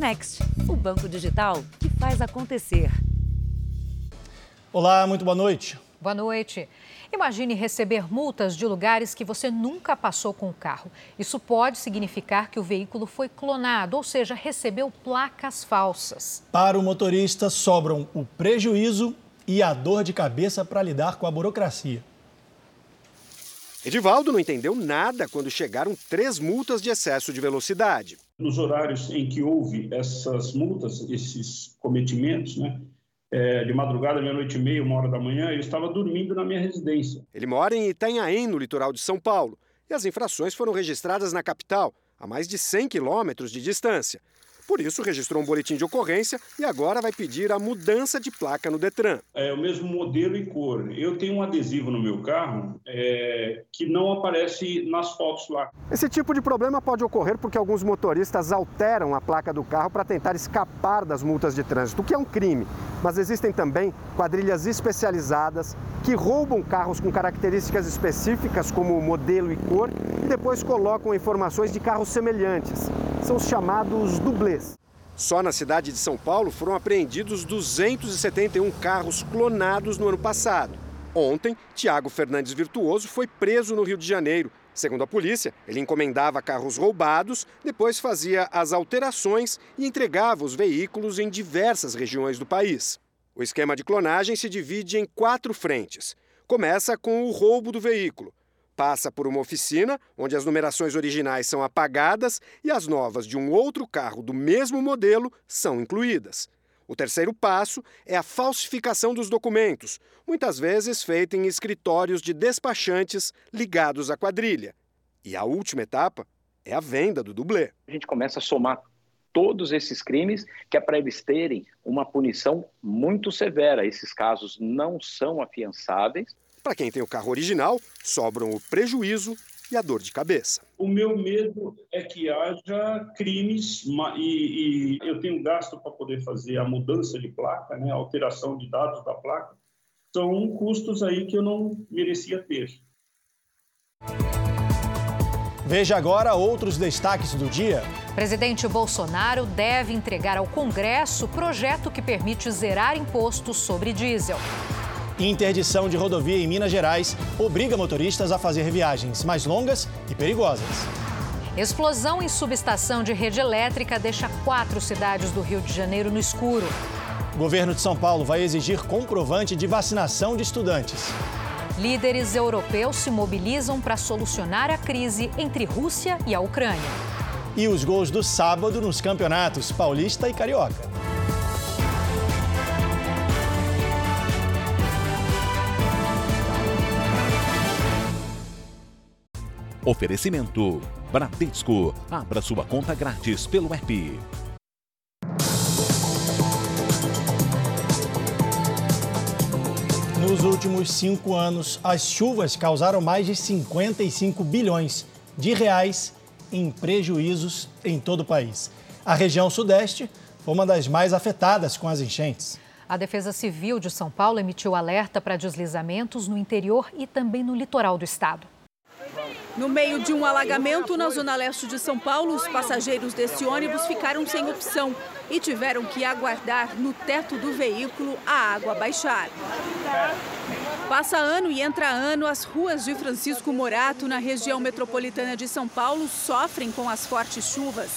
Next, o banco digital que faz acontecer. Olá, muito boa noite. Boa noite. Imagine receber multas de lugares que você nunca passou com o carro. Isso pode significar que o veículo foi clonado, ou seja, recebeu placas falsas. Para o motorista, sobram o prejuízo e a dor de cabeça para lidar com a burocracia. Edivaldo não entendeu nada quando chegaram três multas de excesso de velocidade. Nos horários em que houve essas multas, esses cometimentos, né, é, de madrugada, meia-noite e meia, uma hora da manhã, eu estava dormindo na minha residência. Ele mora em Itanhaém, no litoral de São Paulo, e as infrações foram registradas na capital, a mais de 100 quilômetros de distância. Por isso, registrou um boletim de ocorrência e agora vai pedir a mudança de placa no Detran. É o mesmo modelo e cor. Eu tenho um adesivo no meu carro é, que não aparece nas fotos lá. Esse tipo de problema pode ocorrer porque alguns motoristas alteram a placa do carro para tentar escapar das multas de trânsito, o que é um crime. Mas existem também quadrilhas especializadas que roubam carros com características específicas, como modelo e cor, e depois colocam informações de carros semelhantes. São os chamados dublês. Só na cidade de São Paulo foram apreendidos 271 carros clonados no ano passado. Ontem, Tiago Fernandes Virtuoso foi preso no Rio de Janeiro. Segundo a polícia, ele encomendava carros roubados, depois fazia as alterações e entregava os veículos em diversas regiões do país. O esquema de clonagem se divide em quatro frentes. Começa com o roubo do veículo. Passa por uma oficina, onde as numerações originais são apagadas e as novas de um outro carro do mesmo modelo são incluídas. O terceiro passo é a falsificação dos documentos, muitas vezes feita em escritórios de despachantes ligados à quadrilha. E a última etapa é a venda do dublê. A gente começa a somar todos esses crimes, que é para eles terem uma punição muito severa. Esses casos não são afiançáveis. Para quem tem o carro original, sobram o prejuízo e a dor de cabeça. O meu medo é que haja crimes e, e eu tenho gasto para poder fazer a mudança de placa, né, a alteração de dados da placa. São custos aí que eu não merecia ter. Veja agora outros destaques do dia. Presidente Bolsonaro deve entregar ao Congresso projeto que permite zerar impostos sobre diesel. Interdição de rodovia em Minas Gerais obriga motoristas a fazer viagens mais longas e perigosas. Explosão em subestação de rede elétrica deixa quatro cidades do Rio de Janeiro no escuro. O governo de São Paulo vai exigir comprovante de vacinação de estudantes. Líderes europeus se mobilizam para solucionar a crise entre Rússia e a Ucrânia. E os gols do sábado nos campeonatos Paulista e Carioca. Oferecimento: Bradesco. Abra sua conta grátis pelo app. Nos últimos cinco anos, as chuvas causaram mais de 55 bilhões de reais em prejuízos em todo o país. A região Sudeste foi uma das mais afetadas com as enchentes. A Defesa Civil de São Paulo emitiu alerta para deslizamentos no interior e também no litoral do estado. No meio de um alagamento na zona leste de São Paulo, os passageiros desse ônibus ficaram sem opção e tiveram que aguardar no teto do veículo a água baixar. Passa ano e entra ano, as ruas de Francisco Morato, na região metropolitana de São Paulo, sofrem com as fortes chuvas.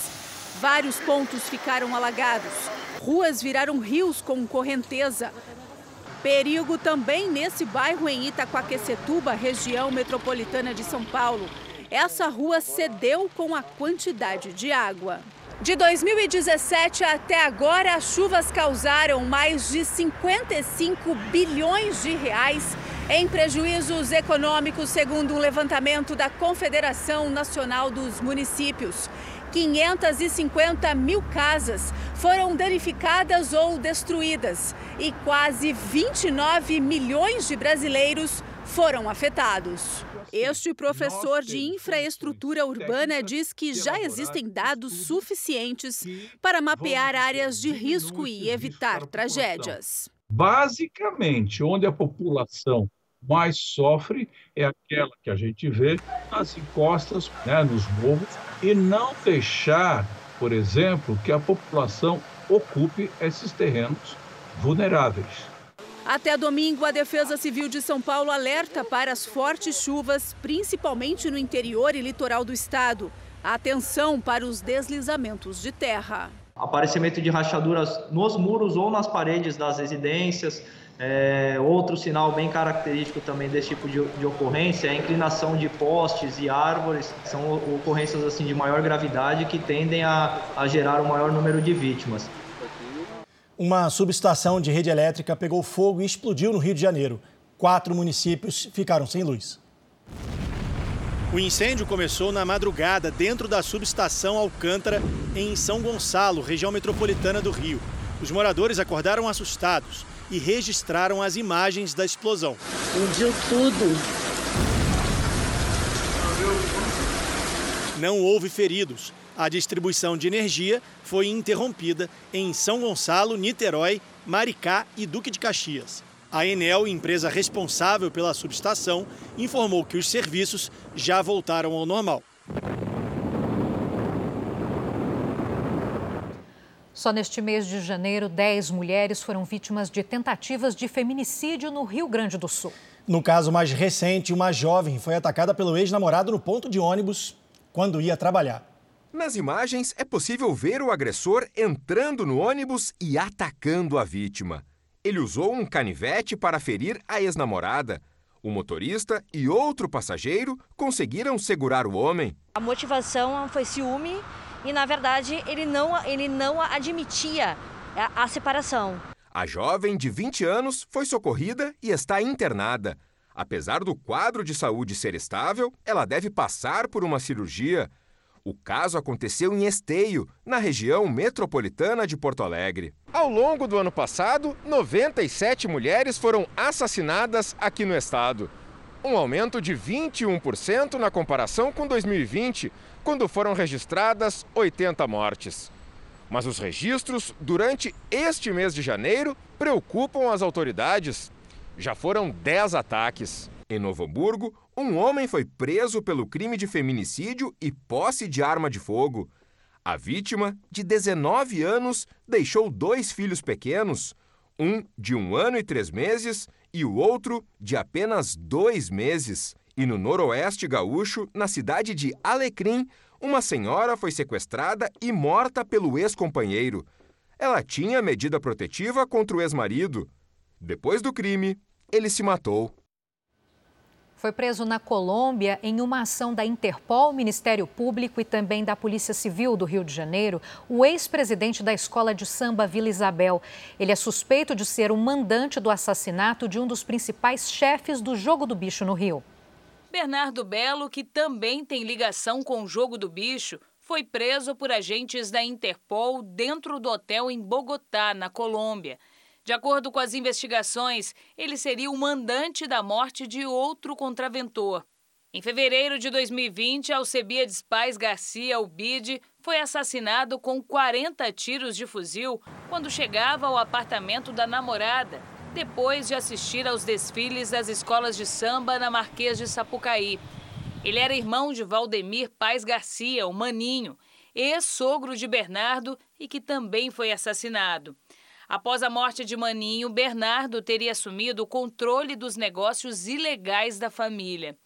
Vários pontos ficaram alagados. Ruas viraram rios com correnteza. Perigo também nesse bairro em Itaquaquecetuba, região metropolitana de São Paulo. Essa rua cedeu com a quantidade de água. De 2017 até agora, as chuvas causaram mais de 55 bilhões de reais em prejuízos econômicos, segundo um levantamento da Confederação Nacional dos Municípios. 550 mil casas foram danificadas ou destruídas e quase 29 milhões de brasileiros foram afetados. Este professor de infraestrutura urbana diz que já existem dados suficientes para mapear áreas de risco e evitar tragédias. Basicamente, onde a população mais sofre é aquela que a gente vê nas encostas, né, nos morros, e não deixar por exemplo, que a população ocupe esses terrenos vulneráveis. Até domingo, a Defesa Civil de São Paulo alerta para as fortes chuvas, principalmente no interior e litoral do estado. Atenção para os deslizamentos de terra. Aparecimento de rachaduras nos muros ou nas paredes das residências. É, outro sinal bem característico também desse tipo de, de, ocorrência é a inclinação de postes e árvores. São ocorrências assim de maior gravidade que tendem a, a gerar um maior número de vítimas. Uma subestação de rede elétrica pegou fogo e explodiu no Rio de Janeiro. Quatro municípios ficaram sem luz. O incêndio começou na madrugada dentro da subestação Alcântara, em São Gonçalo, região metropolitana do Rio. Os moradores acordaram assustados e registraram as imagens da explosão. Explodiu tudo. Não houve feridos a distribuição de energia foi interrompida em São Gonçalo, Niterói, Maricá e Duque de Caxias. A Enel, empresa responsável pela subestação, informou que os serviços já voltaram ao normal. Só neste mês de janeiro, 10 mulheres foram vítimas de tentativas de feminicídio no Rio Grande do Sul. No caso mais recente, uma jovem foi atacada pelo ex-namorado no ponto de ônibus quando ia trabalhar. Nas imagens, é possível ver o agressor entrando no ônibus e atacando a vítima. Ele usou um canivete para ferir a ex-namorada. O motorista e outro passageiro conseguiram segurar o homem. A motivação foi ciúme e, na verdade, ele não, ele não admitia a, a separação. A jovem de 20 anos foi socorrida e está internada. Apesar do quadro de saúde ser estável, ela deve passar por uma cirurgia. O caso aconteceu em Esteio, na região metropolitana de Porto Alegre. Ao longo do ano passado, 97 mulheres foram assassinadas aqui no estado. Um aumento de 21% na comparação com 2020, quando foram registradas 80 mortes. Mas os registros durante este mês de janeiro preocupam as autoridades. Já foram 10 ataques. Em Novo Hamburgo, um homem foi preso pelo crime de feminicídio e posse de arma de fogo. A vítima, de 19 anos, deixou dois filhos pequenos, um de um ano e três meses e o outro de apenas dois meses. E no noroeste gaúcho, na cidade de Alecrim, uma senhora foi sequestrada e morta pelo ex-companheiro. Ela tinha medida protetiva contra o ex-marido. Depois do crime, ele se matou. Foi preso na Colômbia em uma ação da Interpol, Ministério Público e também da Polícia Civil do Rio de Janeiro, o ex-presidente da escola de samba Vila Isabel. Ele é suspeito de ser o mandante do assassinato de um dos principais chefes do Jogo do Bicho no Rio. Bernardo Belo, que também tem ligação com o Jogo do Bicho, foi preso por agentes da Interpol dentro do hotel em Bogotá, na Colômbia. De acordo com as investigações, ele seria o mandante da morte de outro contraventor. Em fevereiro de 2020, Alcebiades Paz Garcia Albide foi assassinado com 40 tiros de fuzil quando chegava ao apartamento da namorada, depois de assistir aos desfiles das escolas de samba na Marquês de Sapucaí. Ele era irmão de Valdemir Paz Garcia, o Maninho, ex-sogro de Bernardo e que também foi assassinado. Após a morte de Maninho, Bernardo teria assumido o controle dos negócios ilegais da família.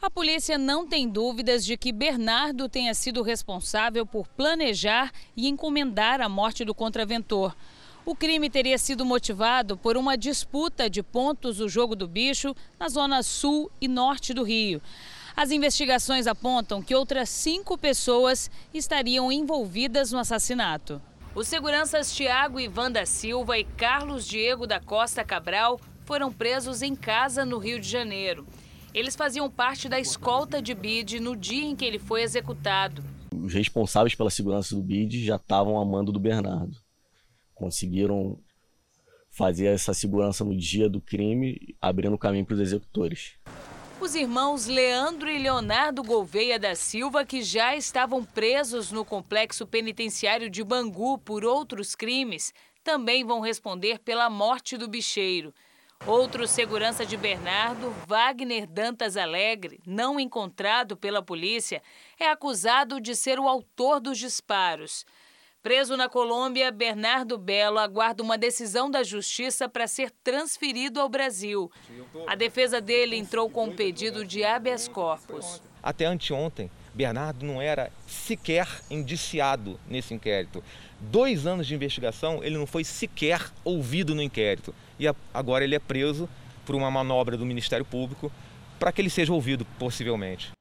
A polícia não tem dúvidas de que Bernardo tenha sido responsável por planejar e encomendar a morte do contraventor. O crime teria sido motivado por uma disputa de pontos do jogo do bicho na zona sul e norte do Rio. As investigações apontam que outras cinco pessoas estariam envolvidas no assassinato. Os seguranças Tiago Ivan da Silva e Carlos Diego da Costa Cabral foram presos em casa no Rio de Janeiro. Eles faziam parte da escolta de Bid no dia em que ele foi executado. Os responsáveis pela segurança do Bid já estavam a mando do Bernardo. Conseguiram fazer essa segurança no dia do crime, abrindo caminho para os executores. Os irmãos Leandro e Leonardo Gouveia da Silva, que já estavam presos no complexo penitenciário de Bangu por outros crimes, também vão responder pela morte do bicheiro. Outro segurança de Bernardo, Wagner Dantas Alegre, não encontrado pela polícia, é acusado de ser o autor dos disparos. Preso na Colômbia, Bernardo Belo aguarda uma decisão da justiça para ser transferido ao Brasil. A defesa dele entrou com um pedido de habeas corpus. Até anteontem, Bernardo não era sequer indiciado nesse inquérito. Dois anos de investigação, ele não foi sequer ouvido no inquérito. E agora ele é preso por uma manobra do Ministério Público para que ele seja ouvido, possivelmente.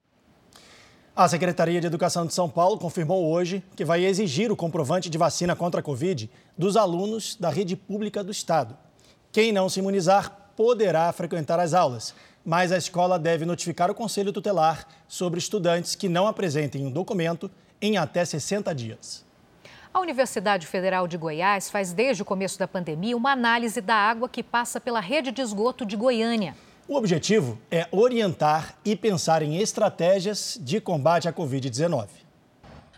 A Secretaria de Educação de São Paulo confirmou hoje que vai exigir o comprovante de vacina contra a Covid dos alunos da rede pública do Estado. Quem não se imunizar poderá frequentar as aulas, mas a escola deve notificar o Conselho Tutelar sobre estudantes que não apresentem um documento em até 60 dias. A Universidade Federal de Goiás faz desde o começo da pandemia uma análise da água que passa pela rede de esgoto de Goiânia. O objetivo é orientar e pensar em estratégias de combate à Covid-19.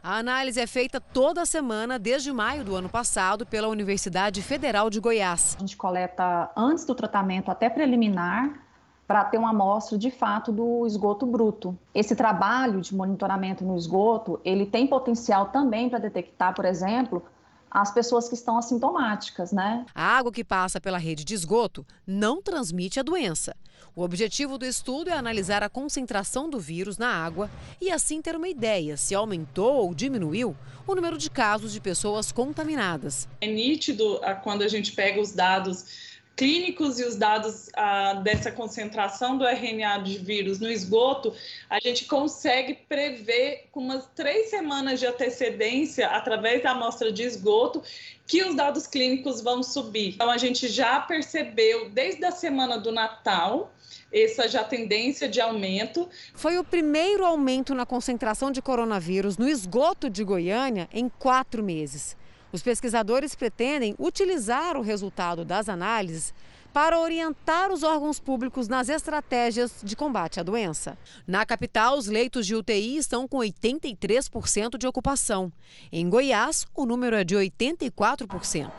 A análise é feita toda semana desde maio do ano passado pela Universidade Federal de Goiás. A gente coleta antes do tratamento até preliminar para ter uma amostra de fato do esgoto bruto. Esse trabalho de monitoramento no esgoto, ele tem potencial também para detectar, por exemplo, as pessoas que estão assintomáticas, né? A água que passa pela rede de esgoto não transmite a doença. O objetivo do estudo é analisar a concentração do vírus na água e assim ter uma ideia se aumentou ou diminuiu o número de casos de pessoas contaminadas. É nítido ah, quando a gente pega os dados clínicos e os dados ah, dessa concentração do RNA de vírus no esgoto, a gente consegue prever com umas três semanas de antecedência, através da amostra de esgoto, que os dados clínicos vão subir. Então, a gente já percebeu desde a semana do Natal essa já tendência de aumento. Foi o primeiro aumento na concentração de coronavírus no esgoto de Goiânia em quatro meses. Os pesquisadores pretendem utilizar o resultado das análises para orientar os órgãos públicos nas estratégias de combate à doença. Na capital, os leitos de UTI estão com 83% de ocupação. Em Goiás, o número é de 84%.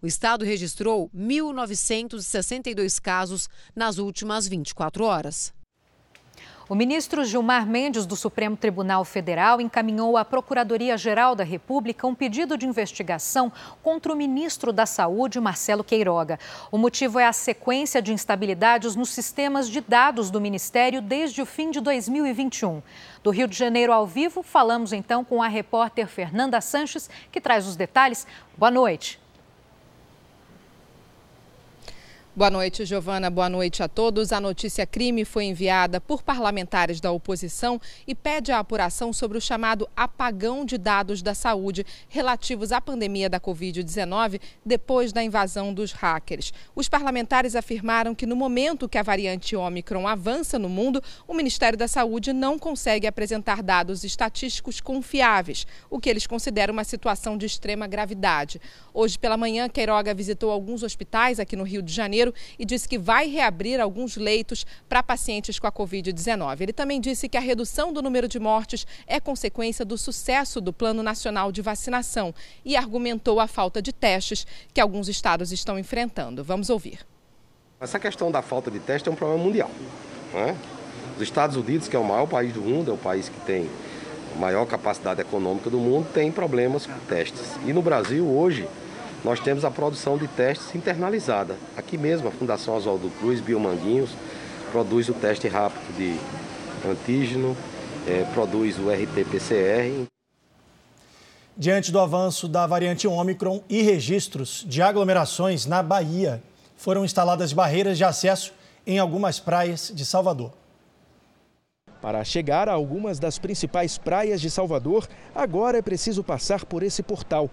O estado registrou 1.962 casos nas últimas 24 horas. O ministro Gilmar Mendes, do Supremo Tribunal Federal, encaminhou à Procuradoria-Geral da República um pedido de investigação contra o ministro da Saúde, Marcelo Queiroga. O motivo é a sequência de instabilidades nos sistemas de dados do Ministério desde o fim de 2021. Do Rio de Janeiro ao vivo, falamos então com a repórter Fernanda Sanches, que traz os detalhes. Boa noite. Boa noite, Giovana. Boa noite a todos. A notícia crime foi enviada por parlamentares da oposição e pede a apuração sobre o chamado apagão de dados da saúde relativos à pandemia da Covid-19 depois da invasão dos hackers. Os parlamentares afirmaram que no momento que a variante Omicron avança no mundo, o Ministério da Saúde não consegue apresentar dados estatísticos confiáveis, o que eles consideram uma situação de extrema gravidade. Hoje pela manhã, Queiroga visitou alguns hospitais aqui no Rio de Janeiro Janeiro e disse que vai reabrir alguns leitos para pacientes com a Covid-19. Ele também disse que a redução do número de mortes é consequência do sucesso do Plano Nacional de Vacinação e argumentou a falta de testes que alguns estados estão enfrentando. Vamos ouvir. Essa questão da falta de teste é um problema mundial. Né? Os Estados Unidos, que é o maior país do mundo, é o país que tem a maior capacidade econômica do mundo, tem problemas com testes. E no Brasil, hoje, nós temos a produção de testes internalizada. Aqui mesmo, a Fundação Oswaldo Cruz, Biomanguinhos, produz o teste rápido de antígeno, é, produz o RT-PCR. Diante do avanço da variante Ômicron e registros de aglomerações na Bahia, foram instaladas barreiras de acesso em algumas praias de Salvador. Para chegar a algumas das principais praias de Salvador, agora é preciso passar por esse portal.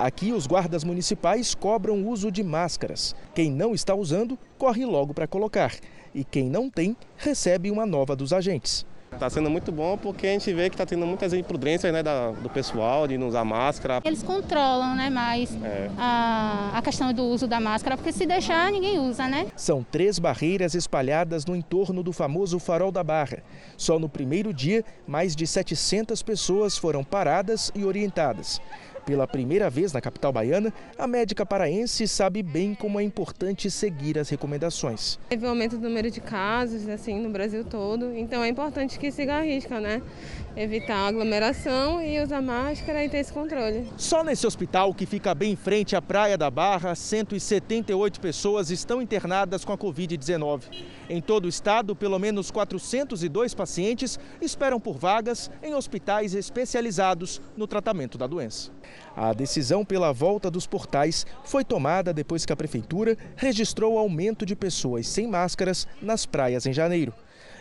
Aqui, os guardas municipais cobram o uso de máscaras. Quem não está usando, corre logo para colocar. E quem não tem, recebe uma nova dos agentes. Está sendo muito bom porque a gente vê que está tendo muitas imprudências né, da, do pessoal de não usar máscara. Eles controlam né, mais é. a, a questão do uso da máscara, porque se deixar, ninguém usa, né? São três barreiras espalhadas no entorno do famoso Farol da Barra. Só no primeiro dia, mais de 700 pessoas foram paradas e orientadas. Pela primeira vez na capital baiana, a médica paraense sabe bem como é importante seguir as recomendações. Teve um aumento do número de casos assim no Brasil todo, então é importante que siga a risca, né? Evitar aglomeração e usar máscara e ter esse controle. Só nesse hospital, que fica bem em frente à Praia da Barra, 178 pessoas estão internadas com a Covid-19. Em todo o estado, pelo menos 402 pacientes esperam por vagas em hospitais especializados no tratamento da doença. A decisão pela volta dos portais foi tomada depois que a prefeitura registrou aumento de pessoas sem máscaras nas praias em janeiro.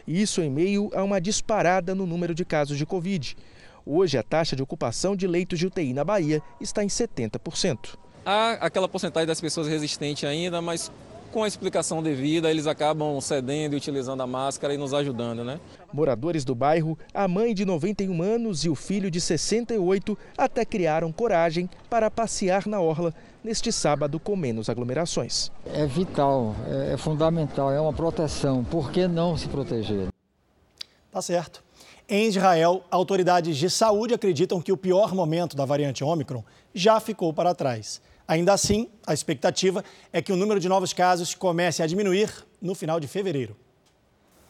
Isso em meio a uma disparada no número de casos de Covid. Hoje, a taxa de ocupação de leitos de UTI na Bahia está em 70%. Há aquela porcentagem das pessoas resistentes ainda, mas com a explicação devida, eles acabam cedendo e utilizando a máscara e nos ajudando, né? Moradores do bairro, a mãe de 91 anos e o filho de 68 até criaram coragem para passear na orla neste sábado com menos aglomerações. É vital, é fundamental, é uma proteção. Por que não se proteger? Tá certo. Em Israel, autoridades de saúde acreditam que o pior momento da variante Ômicron já ficou para trás. Ainda assim, a expectativa é que o número de novos casos comece a diminuir no final de fevereiro.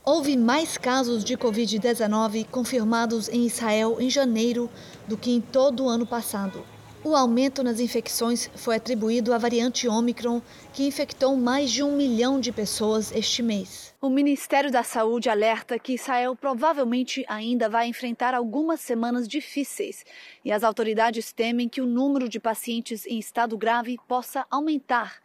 Houve mais casos de Covid-19 confirmados em Israel em janeiro do que em todo o ano passado. O aumento nas infecções foi atribuído à variante Omicron, que infectou mais de um milhão de pessoas este mês. O Ministério da Saúde alerta que Israel provavelmente ainda vai enfrentar algumas semanas difíceis e as autoridades temem que o número de pacientes em estado grave possa aumentar.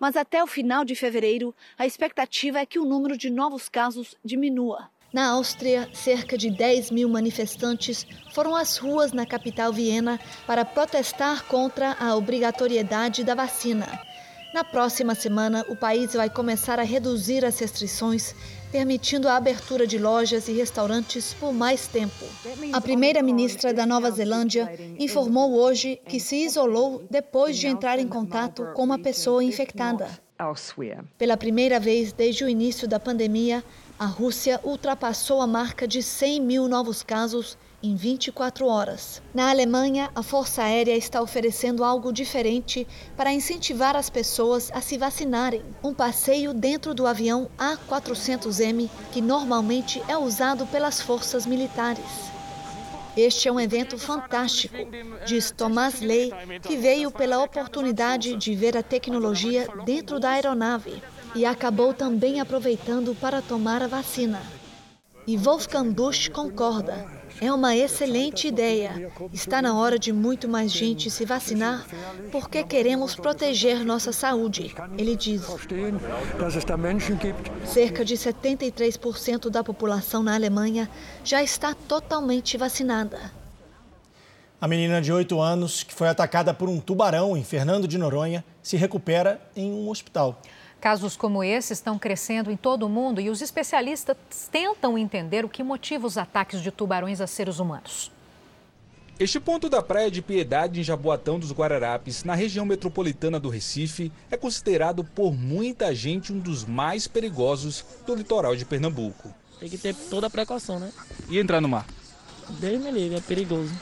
Mas até o final de fevereiro, a expectativa é que o número de novos casos diminua. Na Áustria, cerca de 10 mil manifestantes foram às ruas na capital Viena para protestar contra a obrigatoriedade da vacina. Na próxima semana, o país vai começar a reduzir as restrições, permitindo a abertura de lojas e restaurantes por mais tempo. A primeira-ministra da Nova Zelândia informou hoje que se isolou depois de entrar em contato com uma pessoa infectada. Pela primeira vez desde o início da pandemia, a Rússia ultrapassou a marca de 100 mil novos casos em 24 horas. Na Alemanha, a Força Aérea está oferecendo algo diferente para incentivar as pessoas a se vacinarem. Um passeio dentro do avião A400M, que normalmente é usado pelas forças militares. Este é um evento fantástico, diz Thomas Ley, que veio pela oportunidade de ver a tecnologia dentro da aeronave e acabou também aproveitando para tomar a vacina. E Wolfgang Busch concorda. É uma excelente ideia. Está na hora de muito mais gente se vacinar porque queremos proteger nossa saúde, ele diz. Cerca de 73% da população na Alemanha já está totalmente vacinada. A menina de 8 anos, que foi atacada por um tubarão em Fernando de Noronha, se recupera em um hospital. Casos como esse estão crescendo em todo o mundo e os especialistas tentam entender o que motiva os ataques de tubarões a seres humanos. Este ponto da Praia de Piedade, em Jaboatão dos Guararapes, na região metropolitana do Recife, é considerado por muita gente um dos mais perigosos do litoral de Pernambuco. Tem que ter toda a precaução, né? E entrar no mar? Deus me livre, é perigoso.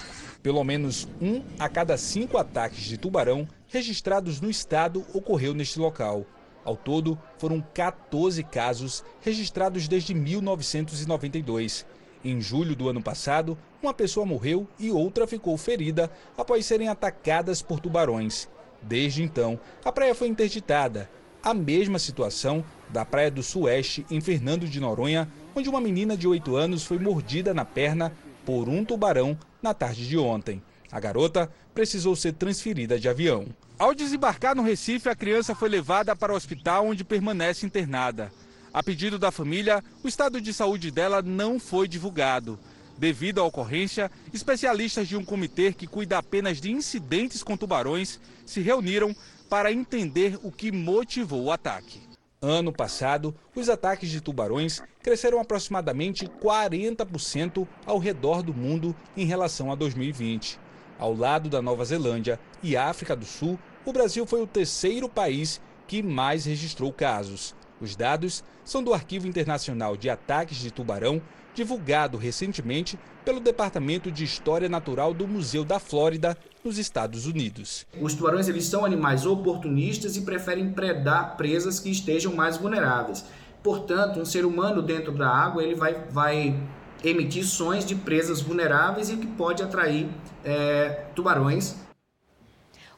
Pelo menos um a cada cinco ataques de tubarão registrados no estado ocorreu neste local. Ao todo, foram 14 casos registrados desde 1992. Em julho do ano passado, uma pessoa morreu e outra ficou ferida após serem atacadas por tubarões. Desde então, a praia foi interditada. A mesma situação da Praia do Sueste, em Fernando de Noronha, onde uma menina de 8 anos foi mordida na perna por um tubarão na tarde de ontem. A garota precisou ser transferida de avião. Ao desembarcar no Recife, a criança foi levada para o hospital onde permanece internada. A pedido da família, o estado de saúde dela não foi divulgado. Devido à ocorrência, especialistas de um comitê que cuida apenas de incidentes com tubarões se reuniram para entender o que motivou o ataque. Ano passado, os ataques de tubarões cresceram aproximadamente 40% ao redor do mundo em relação a 2020. Ao lado da Nova Zelândia e África do Sul, o Brasil foi o terceiro país que mais registrou casos. Os dados são do Arquivo Internacional de Ataques de Tubarão, divulgado recentemente pelo Departamento de História Natural do Museu da Flórida, nos Estados Unidos. Os tubarões eles são animais oportunistas e preferem predar presas que estejam mais vulneráveis. Portanto, um ser humano dentro da água ele vai, vai emitir sons de presas vulneráveis e que pode atrair é, tubarões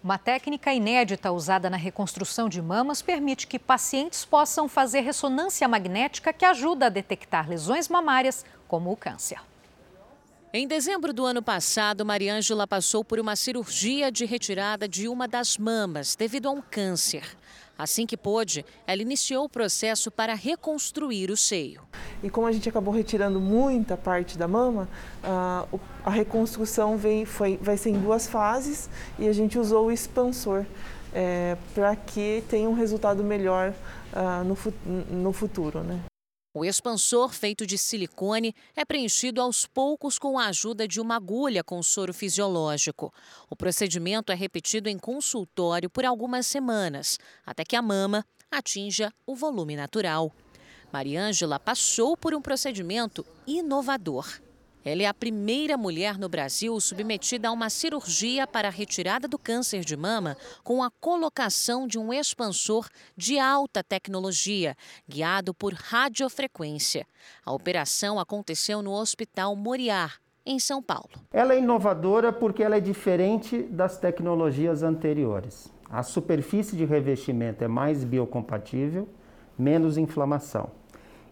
uma técnica inédita usada na reconstrução de mamas permite que pacientes possam fazer ressonância magnética que ajuda a detectar lesões mamárias, como o câncer. Em dezembro do ano passado, Mariângela passou por uma cirurgia de retirada de uma das mamas devido a um câncer. Assim que pôde, ela iniciou o processo para reconstruir o seio. E como a gente acabou retirando muita parte da mama, a, reconstrução vem, foi, vai ser em duas fases e a gente usou o expansor é, para que tenha um resultado melhor uh, no, no futuro. Né? O expansor, feito de silicone, é preenchido aos poucos com a ajuda de uma agulha com soro fisiológico. O procedimento é repetido em consultório por algumas semanas, até que a mama atinja o volume natural. Mariângela passou por um procedimento inovador. Ela é a primeira mulher no Brasil submetida a uma cirurgia para a retirada do câncer de mama com a colocação de um expansor de alta tecnologia, guiado por radiofrequência. A operação aconteceu no Hospital Moriá, em São Paulo. Ela é inovadora porque ela é diferente das tecnologias anteriores. A superfície de revestimento é mais biocompatível, menos inflamação.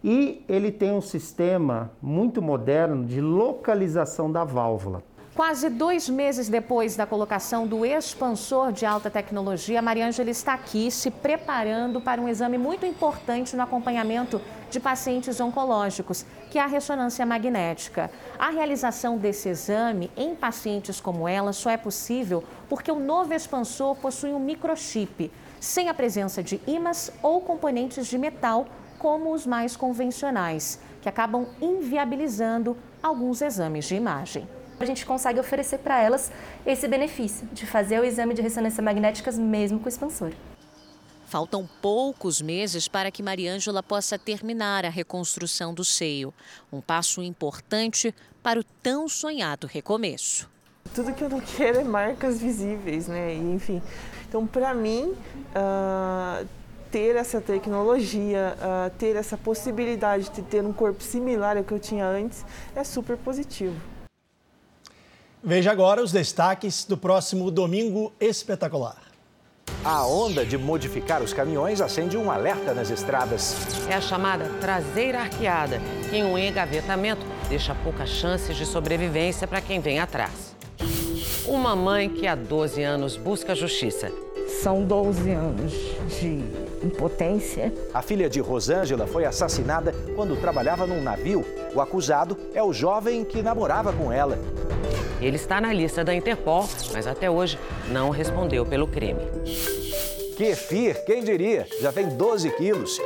E ele tem um sistema muito moderno de localização da válvula. Quase dois meses depois da colocação do expansor de alta tecnologia, Mariângela está aqui se preparando para um exame muito importante no acompanhamento de pacientes oncológicos, que é a ressonância magnética. A realização desse exame em pacientes como ela só é possível porque o novo expansor possui um microchip, sem a presença de ímãs ou componentes de metal como os mais convencionais, que acabam inviabilizando alguns exames de imagem. A gente consegue oferecer para elas esse benefício de fazer o exame de ressonância magnética mesmo com o expansor. Faltam poucos meses para que Mariângela possa terminar a reconstrução do seio. Um passo importante para o tão sonhado recomeço. Tudo que eu não quero é marcas visíveis, né? E, enfim, então para mim uh, ter essa tecnologia, uh, ter essa possibilidade de ter um corpo similar ao que eu tinha antes, é super positivo. Veja agora os destaques do próximo Domingo Espetacular. A onda de modificar os caminhões acende um alerta nas estradas. É a chamada traseira arqueada, que em um engavetamento deixa poucas chances de sobrevivência para quem vem atrás. Uma mãe que há 12 anos busca justiça. São 12 anos de impotência. A filha de Rosângela foi assassinada quando trabalhava num navio. O acusado é o jovem que namorava com ela. Ele está na lista da Interpol, mas até hoje não respondeu pelo crime. Kefir, quem diria? Já tem 12 quilos.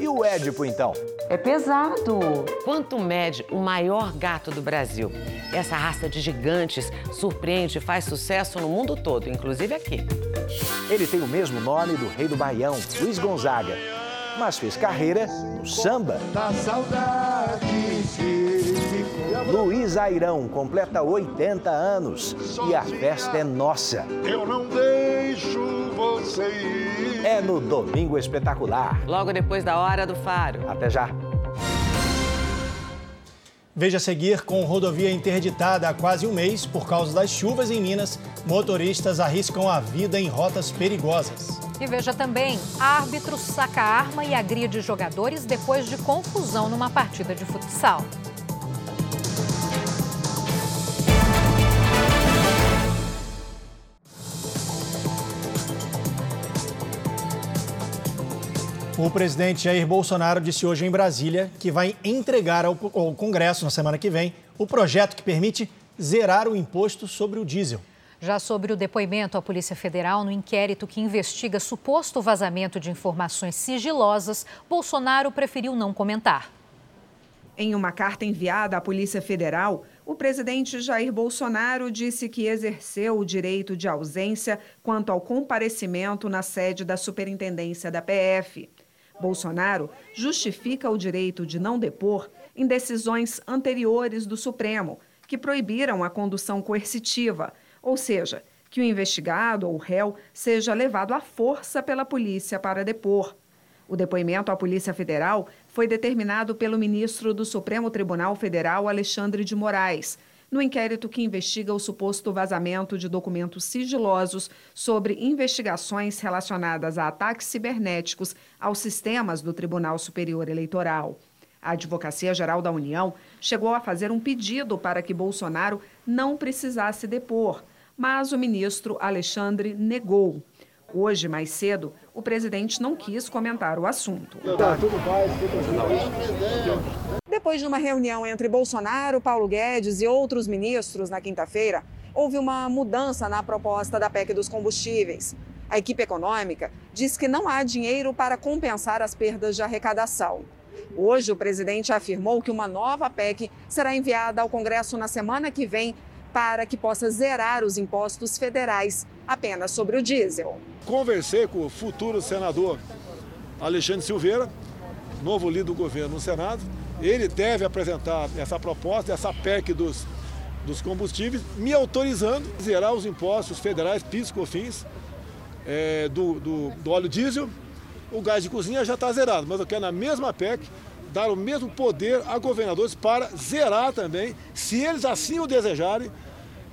E o Édipo, então? É pesado. Quanto mede o maior gato do Brasil? Essa raça de gigantes surpreende e faz sucesso no mundo todo, inclusive aqui. Ele tem o mesmo nome do rei do Baião, Luiz Gonzaga, mas fez carreira no samba. Da saudade Luiz Airão completa 80 anos e a festa é nossa. Eu não deixo você ir. É no Domingo Espetacular. Logo depois da hora do faro. Até já. Veja a seguir, com rodovia interditada há quase um mês por causa das chuvas em Minas, motoristas arriscam a vida em rotas perigosas. E veja também, árbitro saca arma e agride jogadores depois de confusão numa partida de futsal. O presidente Jair Bolsonaro disse hoje em Brasília que vai entregar ao, Congresso na semana que vem o projeto que permite zerar o imposto sobre o diesel. Já sobre o depoimento à Polícia Federal no inquérito que investiga suposto vazamento de informações sigilosas, Bolsonaro preferiu não comentar. Em uma carta enviada à Polícia Federal, o presidente Jair Bolsonaro disse que exerceu o direito de ausência quanto ao comparecimento na sede da Superintendência da PF. Bolsonaro justifica o direito de não depor em decisões anteriores do Supremo, que proibiram a condução coercitiva, ou seja, que o investigado ou réu seja levado à força pela polícia para depor. O depoimento à Polícia Federal foi determinado pelo ministro do Supremo Tribunal Federal, Alexandre de Moraes, no inquérito que investiga o suposto vazamento de documentos sigilosos sobre investigações relacionadas a ataques cibernéticos aos sistemas do Tribunal Superior Eleitoral. A Advocacia Geral da União chegou a fazer um pedido para que Bolsonaro não precisasse depor, mas o ministro Alexandre negou. Hoje, mais cedo, o presidente não quis comentar o assunto. Depois de uma reunião entre Bolsonaro, Paulo Guedes e outros ministros na quinta-feira, houve uma mudança na proposta da PEC dos combustíveis. A equipe econômica diz que não há dinheiro para compensar as perdas de arrecadação. Hoje, o presidente afirmou que uma nova PEC será enviada ao Congresso na semana que vem para que possa zerar os impostos federais apenas sobre o diesel. Conversei com o futuro senador Alexandre Silveira, novo líder do governo no Senado. Ele deve apresentar essa proposta, essa PEC dos, dos combustíveis, me autorizando a zerar os impostos federais, PIS, COFINS, é, do, do, do óleo diesel. O gás de cozinha já está zerado, mas eu quero na mesma PEC dar o mesmo poder a governadores para zerar também, se eles assim o desejarem,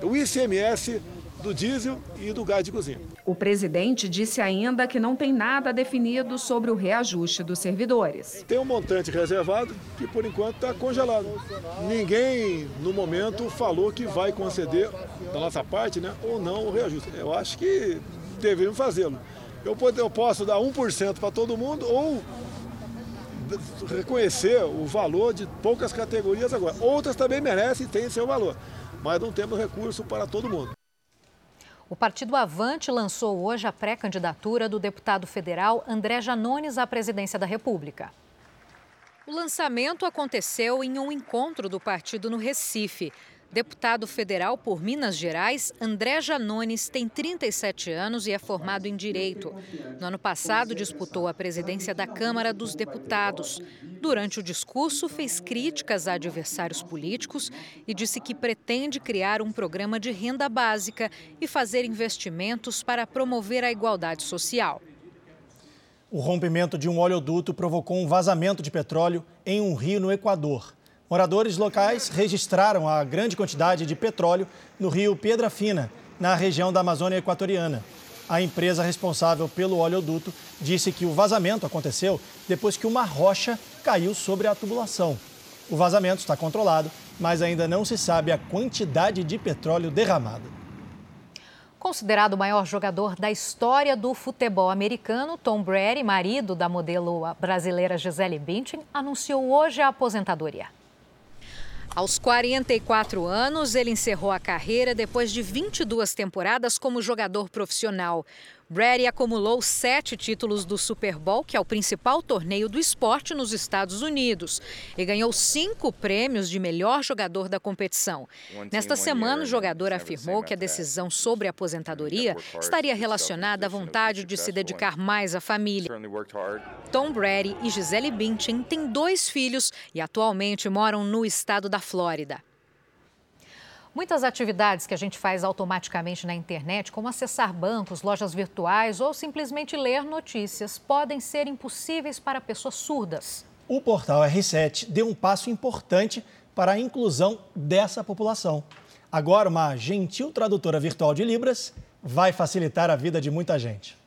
o ICMS do diesel e do gás de cozinha. O presidente disse ainda que não tem nada definido sobre o reajuste dos servidores. Tem um montante reservado que por enquanto está congelado. Ninguém no momento falou que vai conceder da nossa parte, né, ou não o reajuste. Eu acho que deveriam fazê-lo. Eu, eu posso dar 1% para todo mundo ou reconhecer o valor de poucas categorias agora. Outras também merecem e têm seu valor, mas não temos recurso para todo mundo. O Partido Avante lançou hoje a pré-candidatura do deputado federal André Janones à presidência da República. O lançamento aconteceu em um encontro do partido no Recife. Deputado federal por Minas Gerais, André Janones tem 37 anos e é formado em Direito. No ano passado, disputou a presidência da Câmara dos Deputados. Durante o discurso, fez críticas a adversários políticos e disse que pretende criar um programa de renda básica e fazer investimentos para promover a igualdade social. O rompimento de um oleoduto provocou um vazamento de petróleo em um rio no Equador. Moradores locais registraram a grande quantidade de petróleo no rio Pedra Fina, na região da Amazônia Equatoriana. A empresa responsável pelo oleoduto disse que o vazamento aconteceu depois que uma rocha caiu sobre a tubulação. O vazamento está controlado, mas ainda não se sabe a quantidade de petróleo derramado. Considerado o maior jogador da história do futebol americano, Tom Brady, marido da modelo brasileira Gisele Bündchen, anunciou hoje a aposentadoria. Aos 44 anos, ele encerrou a carreira depois de 22 temporadas como jogador profissional. Brady acumulou sete títulos do Super Bowl, que é o principal torneio do esporte nos Estados Unidos, e ganhou cinco prêmios de melhor jogador da competição. Nesta semana, o jogador afirmou que a decisão sobre a aposentadoria estaria relacionada à vontade de se dedicar mais à família. Tom Brady e Gisele Bündchen têm dois filhos e atualmente moram no estado da Flórida. Muitas atividades que a gente faz automaticamente na internet, como acessar bancos, lojas virtuais ou simplesmente ler notícias, podem ser impossíveis para pessoas surdas. O portal R7 deu um passo importante para a inclusão dessa população. Agora, uma gentil tradutora virtual de Libras vai facilitar a vida de muita gente.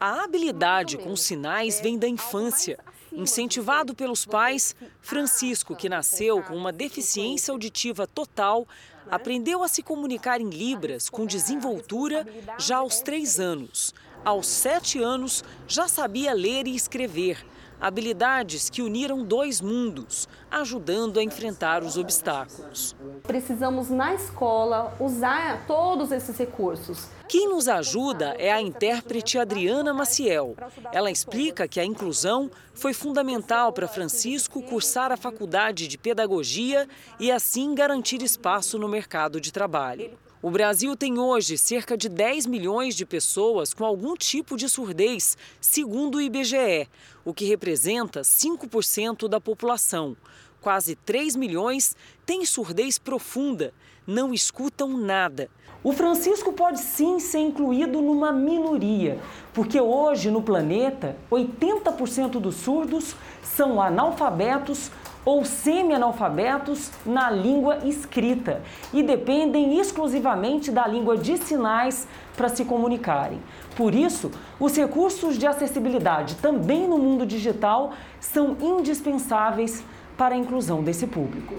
A habilidade com sinais vem da infância. Incentivado pelos pais, Francisco, que nasceu com uma deficiência auditiva total, aprendeu a se comunicar em Libras com desenvoltura já aos três anos. Aos sete anos, já sabia ler e escrever habilidades que uniram dois mundos, ajudando a enfrentar os obstáculos. Precisamos, na escola, usar todos esses recursos. Quem nos ajuda é a intérprete Adriana Maciel. Ela explica que a inclusão foi fundamental para Francisco cursar a faculdade de pedagogia e assim garantir espaço no mercado de trabalho. O Brasil tem hoje cerca de 10 milhões de pessoas com algum tipo de surdez, segundo o IBGE, o que representa 5% da população. quase 3 milhões, têm surdez profunda, não escutam nada. O Francisco pode sim ser incluído numa minoria, porque hoje no planeta 80% dos surdos são analfabetos ou semi-analfabetos na língua escrita e dependem exclusivamente da língua de sinais para se comunicarem. Por isso, os recursos de acessibilidade também no mundo digital são indispensáveis para a inclusão desse público.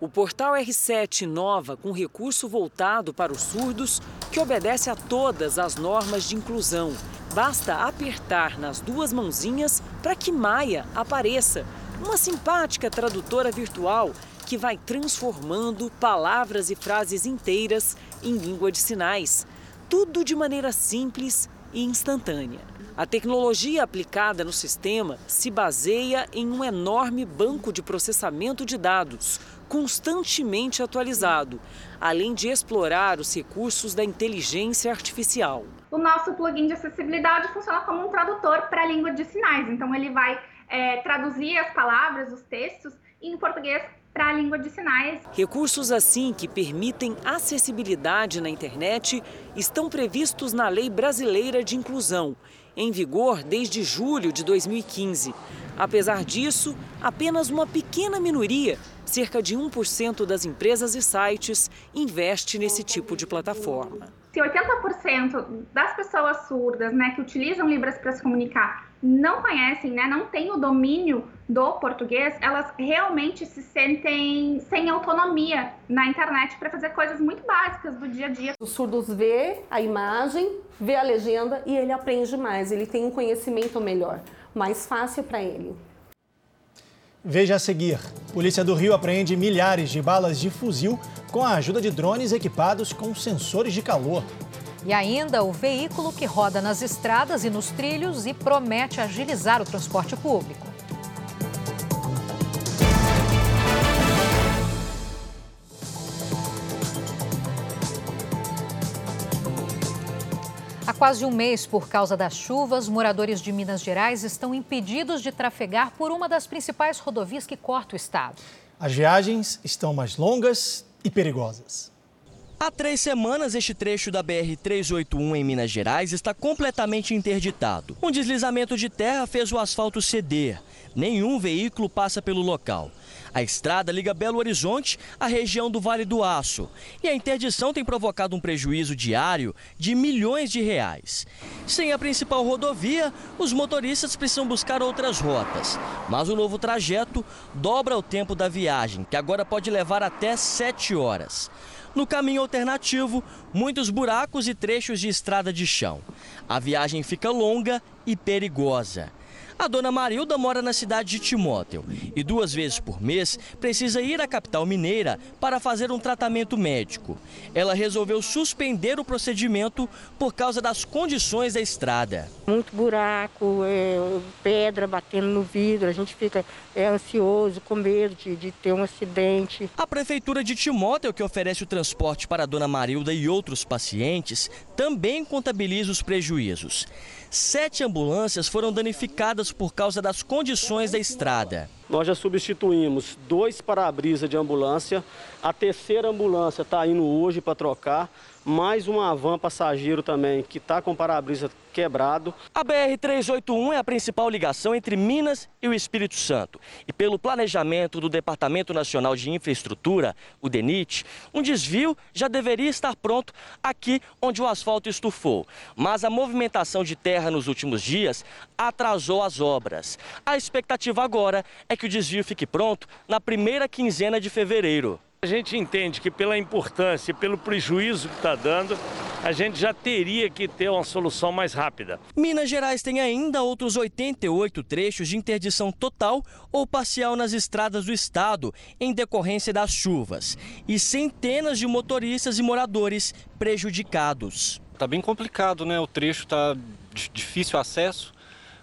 O portal R7 inova com recurso voltado para os surdos que obedece a todas as normas de inclusão. Basta apertar nas duas mãozinhas para que Maia apareça uma simpática tradutora virtual que vai transformando palavras e frases inteiras em língua de sinais. Tudo de maneira simples e instantânea. A tecnologia aplicada no sistema se baseia em um enorme banco de processamento de dados, constantemente atualizado, além de explorar os recursos da inteligência artificial. O nosso plugin de acessibilidade funciona como um tradutor para a língua de sinais, então ele vai é, traduzir as palavras, os textos, em português para a língua de sinais. Recursos assim que permitem acessibilidade na internet estão previstos na Lei Brasileira de Inclusão, em vigor desde julho de 2015. Apesar disso, apenas uma pequena minoria, cerca de 1% das empresas e sites, investe nesse tipo de plataforma. Se 80% das pessoas surdas né, que utilizam Libras para se comunicar não conhecem, né, não têm o domínio do português, elas realmente se sentem sem autonomia na internet para fazer coisas muito básicas do dia a dia. Os surdos vê a imagem, vê a legenda e ele aprende mais, ele tem um conhecimento melhor, mais fácil para ele. Veja a seguir: Polícia do Rio apreende milhares de balas de fuzil com a ajuda de drones equipados com sensores de calor. E ainda o veículo que roda nas estradas e nos trilhos e promete agilizar o transporte público. Quase um mês, por causa das chuvas, moradores de Minas Gerais estão impedidos de trafegar por uma das principais rodovias que corta o estado. As viagens estão mais longas e perigosas. Há três semanas, este trecho da BR-381 em Minas Gerais está completamente interditado. Um deslizamento de terra fez o asfalto ceder. Nenhum veículo passa pelo local. A estrada liga Belo Horizonte à região do Vale do Aço e a interdição tem provocado um prejuízo diário de milhões de reais. Sem a principal rodovia, os motoristas precisam buscar outras rotas, mas o novo trajeto dobra o tempo da viagem, que agora pode levar até sete horas. No caminho alternativo, muitos buracos e trechos de estrada de chão. A viagem fica longa e perigosa. A dona Marilda mora na cidade de Timóteo e duas vezes por mês precisa ir à capital mineira para fazer um tratamento médico. Ela resolveu suspender o procedimento por causa das condições da estrada. Muito buraco, é, pedra batendo no vidro, a gente fica é, ansioso, com medo de, de ter um acidente. A Prefeitura de Timóteo, que oferece o transporte para a dona Marilda e outros pacientes, também contabiliza os prejuízos. Sete ambulâncias foram danificadas por causa das condições da estrada. Nós já substituímos dois para-brisa de ambulância. A terceira ambulância está indo hoje para trocar mais uma van passageiro também que está com para-brisa quebrado. A BR-381 é a principal ligação entre Minas e o Espírito Santo. E pelo planejamento do Departamento Nacional de Infraestrutura, o DENIT, um desvio já deveria estar pronto aqui onde o asfalto estufou. Mas a movimentação de terra nos últimos dias atrasou as obras. A expectativa agora é que o desvio fique pronto na primeira quinzena de fevereiro. A gente entende que pela importância e pelo prejuízo que está dando, a gente já teria que ter uma solução mais rápida. Minas Gerais tem ainda outros 88 trechos de interdição total ou parcial nas estradas do estado, em decorrência das chuvas, e centenas de motoristas e moradores prejudicados. Está bem complicado, né? O trecho está de difícil acesso,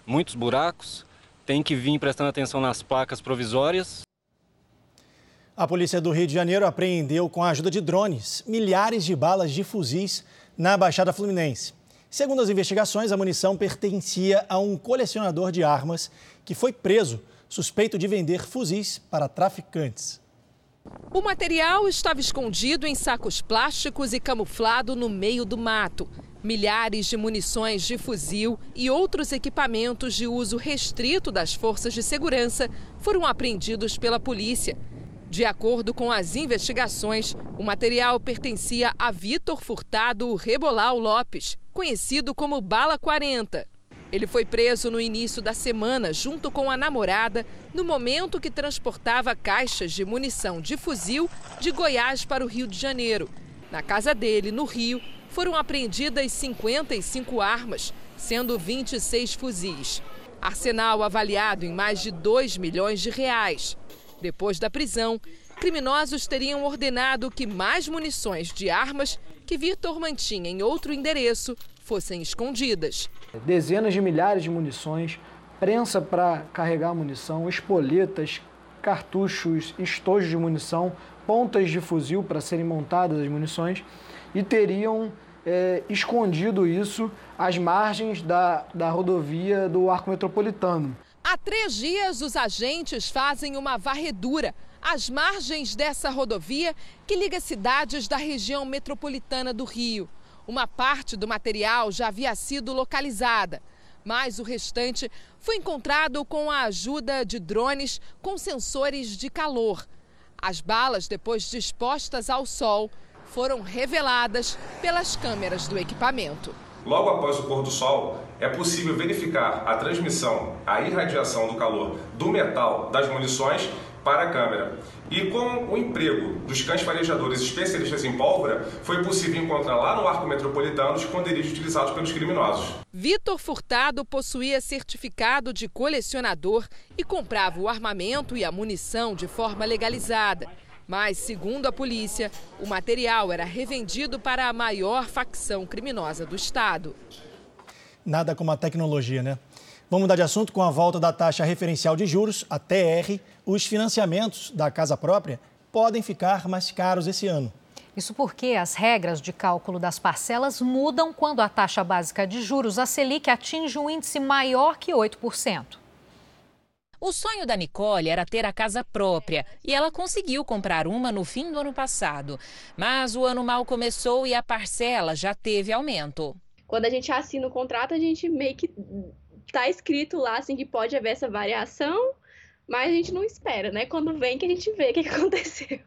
muitos buracos, tem que vir prestando atenção nas placas provisórias. A polícia do Rio de Janeiro apreendeu, com a ajuda de drones, milhares de balas de fuzis na Baixada Fluminense. Segundo as investigações, a munição pertencia a um colecionador de armas que foi preso suspeito de vender fuzis para traficantes. O material estava escondido em sacos plásticos e camuflado no meio do mato. Milhares de munições de fuzil e outros equipamentos de uso restrito das forças de segurança foram apreendidos pela polícia. De acordo com as investigações, o material pertencia a Vitor Furtado Rebolau Lopes, conhecido como Bala 40. Ele foi preso no início da semana, junto com a namorada, no momento que transportava caixas de munição de fuzil de Goiás para o Rio de Janeiro. Na casa dele, no Rio, foram apreendidas 55 armas, sendo 26 fuzis. Arsenal avaliado em mais de 2 milhões de reais. Depois da prisão, criminosos teriam ordenado que mais munições de armas que Vitor mantinha em outro endereço fossem escondidas. Dezenas de milhares de munições, prensa para carregar munição, espoletas, cartuchos, estojos de munição, pontas de fuzil para serem montadas as munições e teriam é, escondido isso às margens da, da rodovia do Arco Metropolitano. Há três dias, os agentes fazem uma varredura às margens dessa rodovia que liga cidades da região metropolitana do Rio. Uma parte do material já havia sido localizada, mas o restante foi encontrado com a ajuda de drones com sensores de calor. As balas, depois dispostas ao sol, foram reveladas pelas câmeras do equipamento. Logo após o pôr do sol, é possível verificar a transmissão, a irradiação do calor do metal das munições para a câmera. E com o emprego dos cães farejadores especialistas em pólvora, foi possível encontrar lá no arco metropolitano os esconderijos utilizados pelos criminosos. Vitor Furtado possuía certificado de colecionador e comprava o armamento e a munição de forma legalizada. Mas, segundo a polícia, o material era revendido para a maior facção criminosa do Estado. Nada como a tecnologia, né? Vamos mudar de assunto com a volta da taxa referencial de juros, a TR. Os financiamentos da casa própria podem ficar mais caros esse ano. Isso porque as regras de cálculo das parcelas mudam quando a taxa básica de juros, a Selic, atinge um índice maior que 8%. O sonho da Nicole era ter a casa própria e ela conseguiu comprar uma no fim do ano passado. Mas o ano mal começou e a parcela já teve aumento. Quando a gente assina o contrato, a gente meio que tá escrito lá assim que pode haver essa variação, mas a gente não espera, né? Quando vem que a gente vê o que aconteceu.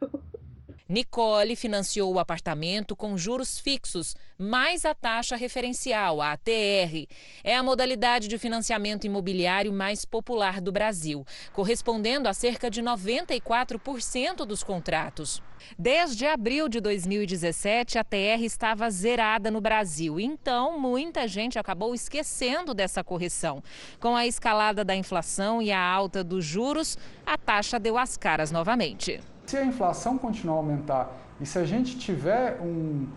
Nicole financiou o apartamento com juros fixos, mais a taxa referencial, a ATR. É a modalidade de financiamento imobiliário mais popular do Brasil, correspondendo a cerca de 94% dos contratos. Desde abril de 2017, a TR estava zerada no Brasil. Então, muita gente acabou esquecendo dessa correção. Com a escalada da inflação e a alta dos juros, a taxa deu as caras novamente. Se a inflação continuar a aumentar e se a gente tiver um,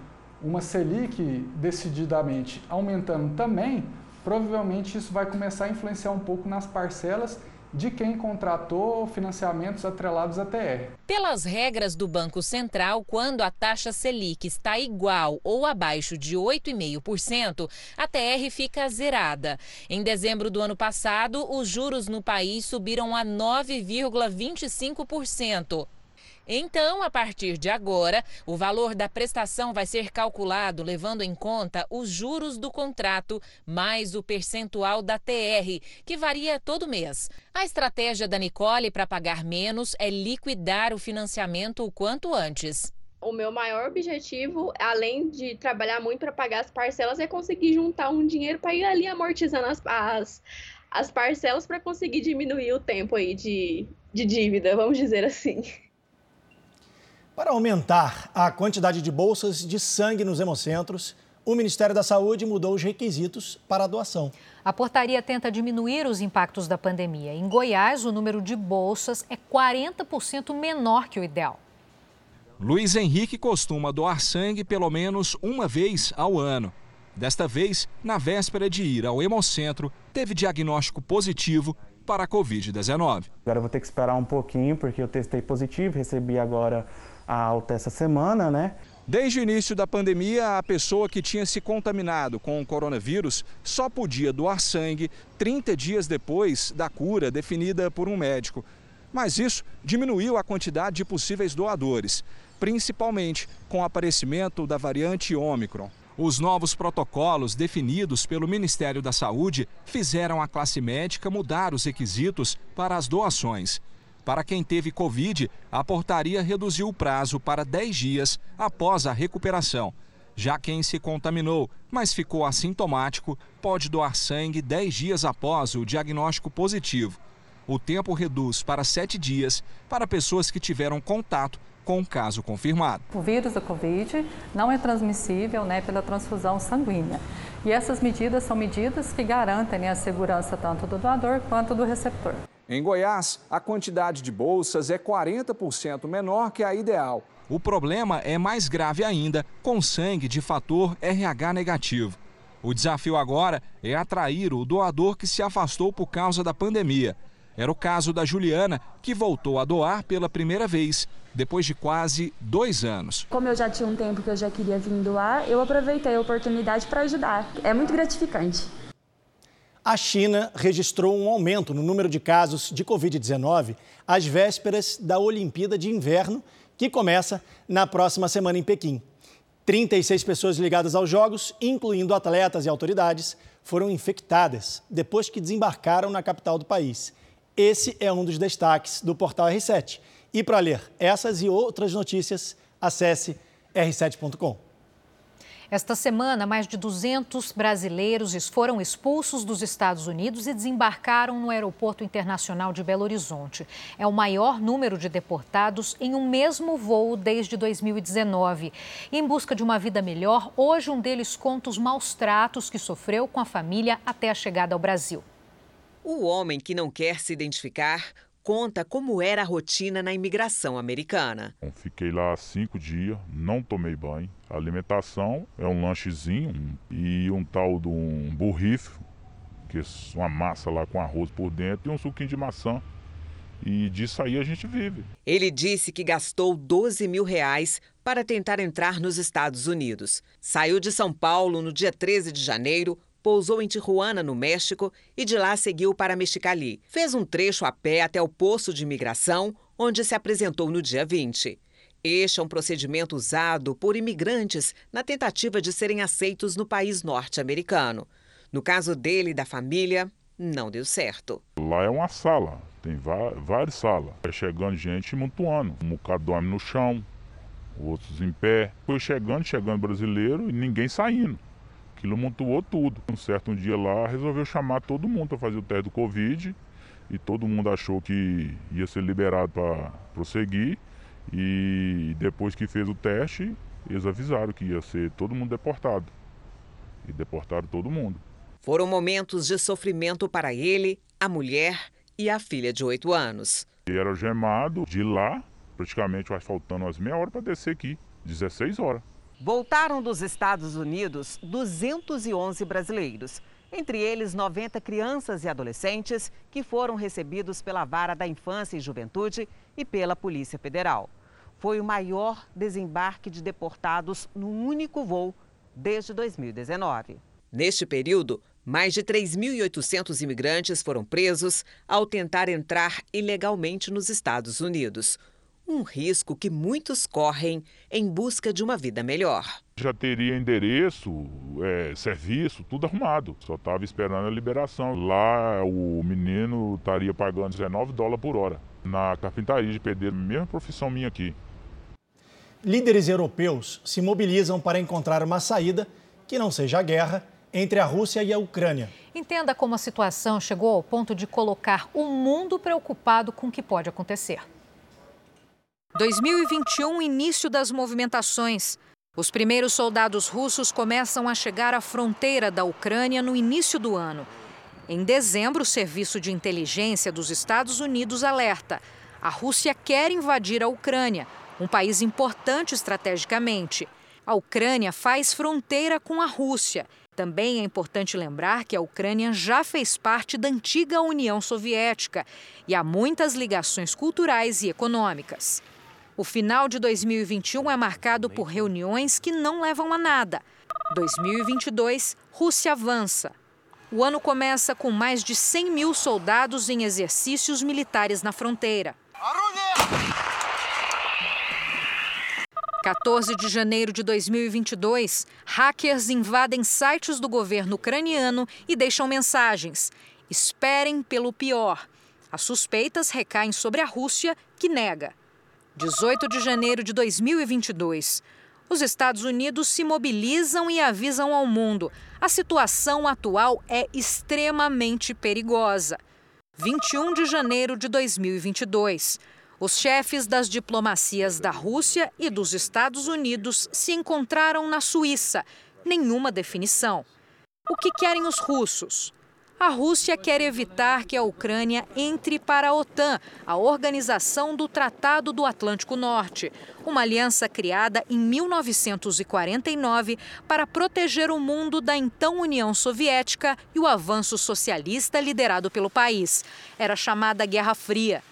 uma Selic decididamente aumentando também, provavelmente isso vai começar a influenciar um pouco nas parcelas de quem contratou financiamentos atrelados à TR. Pelas regras do Banco Central, quando a taxa Selic está igual ou abaixo de 8,5%, a TR fica zerada. Em dezembro do ano passado, os juros no país subiram a 9,25%. Então, a partir de agora, o valor da prestação vai ser calculado levando em conta os juros do contrato mais o percentual da TR, que varia todo mês. A estratégia da Nicole para pagar menos é liquidar o financiamento o quanto antes. O meu maior objetivo, além de trabalhar muito para pagar as parcelas, é conseguir juntar um dinheiro para ir ali amortizando as, as, as parcelas para conseguir diminuir o tempo aí de, de dívida, vamos dizer assim. Para aumentar a quantidade de bolsas de sangue nos hemocentros, o Ministério da Saúde mudou os requisitos para a doação. A portaria tenta diminuir os impactos da pandemia. Em Goiás, o número de bolsas é 40% menor que o ideal. Luiz Henrique costuma doar sangue pelo menos uma vez ao ano. Desta vez, na véspera de ir ao hemocentro, teve diagnóstico positivo para a Covid-19. Agora eu vou ter que esperar um pouquinho, porque eu testei positivo, recebi agora alta essa semana, né? Desde o início da pandemia, a pessoa que tinha se contaminado com o coronavírus só podia doar sangue 30 dias depois da cura definida por um médico. Mas isso diminuiu a quantidade de possíveis doadores, principalmente com o aparecimento da variante Ômicron. Os novos protocolos definidos pelo Ministério da Saúde fizeram a classe médica mudar os requisitos para as doações. Para quem teve Covid, a portaria reduziu o prazo para 10 dias após a recuperação. Já quem se contaminou, mas ficou assintomático, pode doar sangue 10 dias após o diagnóstico positivo. O tempo reduz para 7 dias para pessoas que tiveram contato com o caso confirmado. O vírus da Covid não é transmissível né, pela transfusão sanguínea. E essas medidas são medidas que garantem né, a segurança tanto do doador quanto do receptor. Em Goiás, a quantidade de bolsas é 40% menor que a ideal. O problema é mais grave ainda com sangue de fator RH negativo. O desafio agora é atrair o doador que se afastou por causa da pandemia. Era o caso da Juliana, que voltou a doar pela primeira vez, depois de quase dois anos. Como eu já tinha um tempo que eu já queria vir doar, eu aproveitei a oportunidade para ajudar. É muito gratificante. A China registrou um aumento no número de casos de Covid-19 às vésperas da Olimpíada de Inverno, que começa na próxima semana em Pequim. 36 pessoas ligadas aos Jogos, incluindo atletas e autoridades, foram infectadas depois que desembarcaram na capital do país. Esse é um dos destaques do portal R7. E para ler essas e outras notícias, acesse r7.com. Esta semana, mais de 200 brasileiros foram expulsos dos Estados Unidos e desembarcaram no Aeroporto Internacional de Belo Horizonte. É o maior número de deportados em um mesmo voo desde 2019. E em busca de uma vida melhor, hoje um deles conta os maus tratos que sofreu com a família até a chegada ao Brasil. O homem que não quer se identificar conta como era a rotina na imigração americana. Fiquei lá cinco dias, não tomei banho. A alimentação é um lanchezinho e um tal de um burrife, que é uma massa lá com arroz por dentro e um suquinho de maçã. E disso aí a gente vive. Ele disse que gastou 12 mil reais para tentar entrar nos Estados Unidos. Saiu de São Paulo no dia 13 de janeiro pousou em Tijuana, no México, e de lá seguiu para Mexicali. Fez um trecho a pé até o posto de imigração, onde se apresentou no dia 20. Este é um procedimento usado por imigrantes na tentativa de serem aceitos no país norte-americano. No caso dele e da família, não deu certo. Lá é uma sala, tem várias salas. Vai chegando gente mutuando. Um bocado dorme no chão, outros em pé. Foi chegando, chegando brasileiro e ninguém saindo. Aquilo montuou tudo. Um certo dia lá resolveu chamar todo mundo para fazer o teste do Covid e todo mundo achou que ia ser liberado para prosseguir. E depois que fez o teste, eles avisaram que ia ser todo mundo deportado. E deportaram todo mundo. Foram momentos de sofrimento para ele, a mulher e a filha de 8 anos. Ele era gemado de lá, praticamente faltando umas meia hora para descer aqui, 16 horas. Voltaram dos Estados Unidos 211 brasileiros, entre eles 90 crianças e adolescentes que foram recebidos pela Vara da Infância e Juventude e pela Polícia Federal. Foi o maior desembarque de deportados num único voo desde 2019. Neste período, mais de 3.800 imigrantes foram presos ao tentar entrar ilegalmente nos Estados Unidos um risco que muitos correm em busca de uma vida melhor. Já teria endereço, é, serviço, tudo arrumado. Só estava esperando a liberação. Lá o menino estaria pagando 19 dólares por hora. Na carpintaria de pedreiro, mesma profissão minha aqui. Líderes europeus se mobilizam para encontrar uma saída que não seja a guerra entre a Rússia e a Ucrânia. Entenda como a situação chegou ao ponto de colocar o mundo preocupado com o que pode acontecer. 2021 início das movimentações. Os primeiros soldados russos começam a chegar à fronteira da Ucrânia no início do ano. Em dezembro, o Serviço de Inteligência dos Estados Unidos alerta: a Rússia quer invadir a Ucrânia, um país importante estrategicamente. A Ucrânia faz fronteira com a Rússia. Também é importante lembrar que a Ucrânia já fez parte da antiga União Soviética e há muitas ligações culturais e econômicas. O final de 2021 é marcado por reuniões que não levam a nada. 2022, Rússia avança. O ano começa com mais de 100 mil soldados em exercícios militares na fronteira. 14 de janeiro de 2022, hackers invadem sites do governo ucraniano e deixam mensagens. Esperem pelo pior. As suspeitas recaem sobre a Rússia, que nega. 18 de janeiro de 2022. Os Estados Unidos se mobilizam e avisam ao mundo: a situação atual é extremamente perigosa. 21 de janeiro de 2022. Os chefes das diplomacias da Rússia e dos Estados Unidos se encontraram na Suíça. Nenhuma definição. O que querem os russos? A Rússia quer evitar que a Ucrânia entre para a OTAN, a Organização do Tratado do Atlântico Norte, uma aliança criada em 1949 para proteger o mundo da então União Soviética e o avanço socialista liderado pelo país. Era chamada Guerra Fria.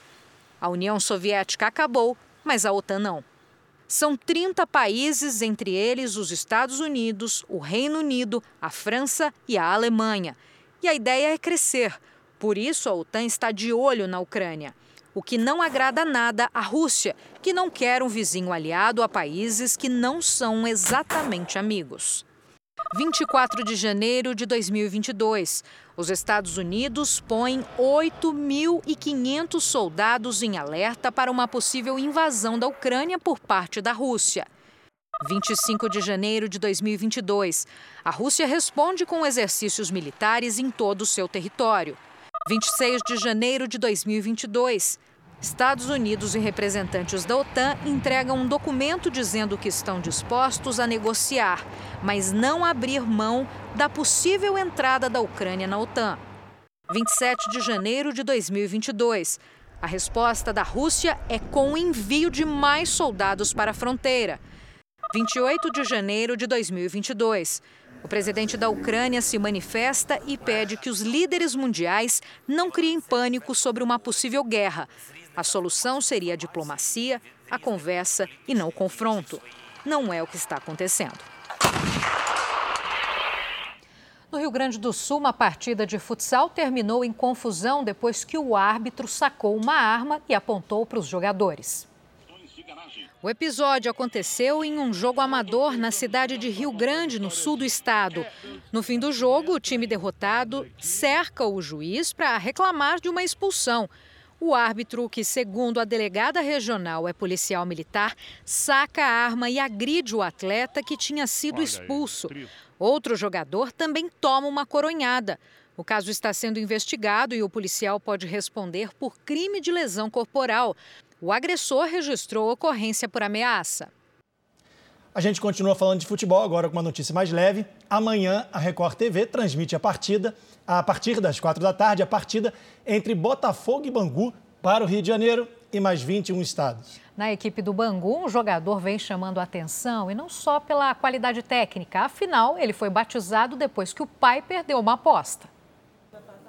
A União Soviética acabou, mas a OTAN não. São 30 países, entre eles os Estados Unidos, o Reino Unido, a França e a Alemanha. E a ideia é crescer. Por isso, a OTAN está de olho na Ucrânia. O que não agrada nada à Rússia, que não quer um vizinho aliado a países que não são exatamente amigos. 24 de janeiro de 2022. Os Estados Unidos põem 8.500 soldados em alerta para uma possível invasão da Ucrânia por parte da Rússia. 25 de janeiro de 2022. A Rússia responde com exercícios militares em todo o seu território. 26 de janeiro de 2022. Estados Unidos e representantes da OTAN entregam um documento dizendo que estão dispostos a negociar, mas não abrir mão da possível entrada da Ucrânia na OTAN. 27 de janeiro de 2022. A resposta da Rússia é com o envio de mais soldados para a fronteira. 28 de janeiro de 2022. O presidente da Ucrânia se manifesta e pede que os líderes mundiais não criem pânico sobre uma possível guerra. A solução seria a diplomacia, a conversa e não o confronto. Não é o que está acontecendo. No Rio Grande do Sul, uma partida de futsal terminou em confusão depois que o árbitro sacou uma arma e apontou para os jogadores. O episódio aconteceu em um jogo amador na cidade de Rio Grande, no sul do estado. No fim do jogo, o time derrotado cerca o juiz para reclamar de uma expulsão. O árbitro, que segundo a delegada regional é policial militar, saca a arma e agride o atleta que tinha sido expulso. Outro jogador também toma uma coronhada. O caso está sendo investigado e o policial pode responder por crime de lesão corporal. O agressor registrou ocorrência por ameaça. A gente continua falando de futebol agora com uma notícia mais leve. Amanhã a Record TV transmite a partida a partir das quatro da tarde a partida entre Botafogo e Bangu para o Rio de Janeiro e mais 21 estados. Na equipe do Bangu, um jogador vem chamando a atenção e não só pela qualidade técnica. Afinal, ele foi batizado depois que o pai perdeu uma aposta.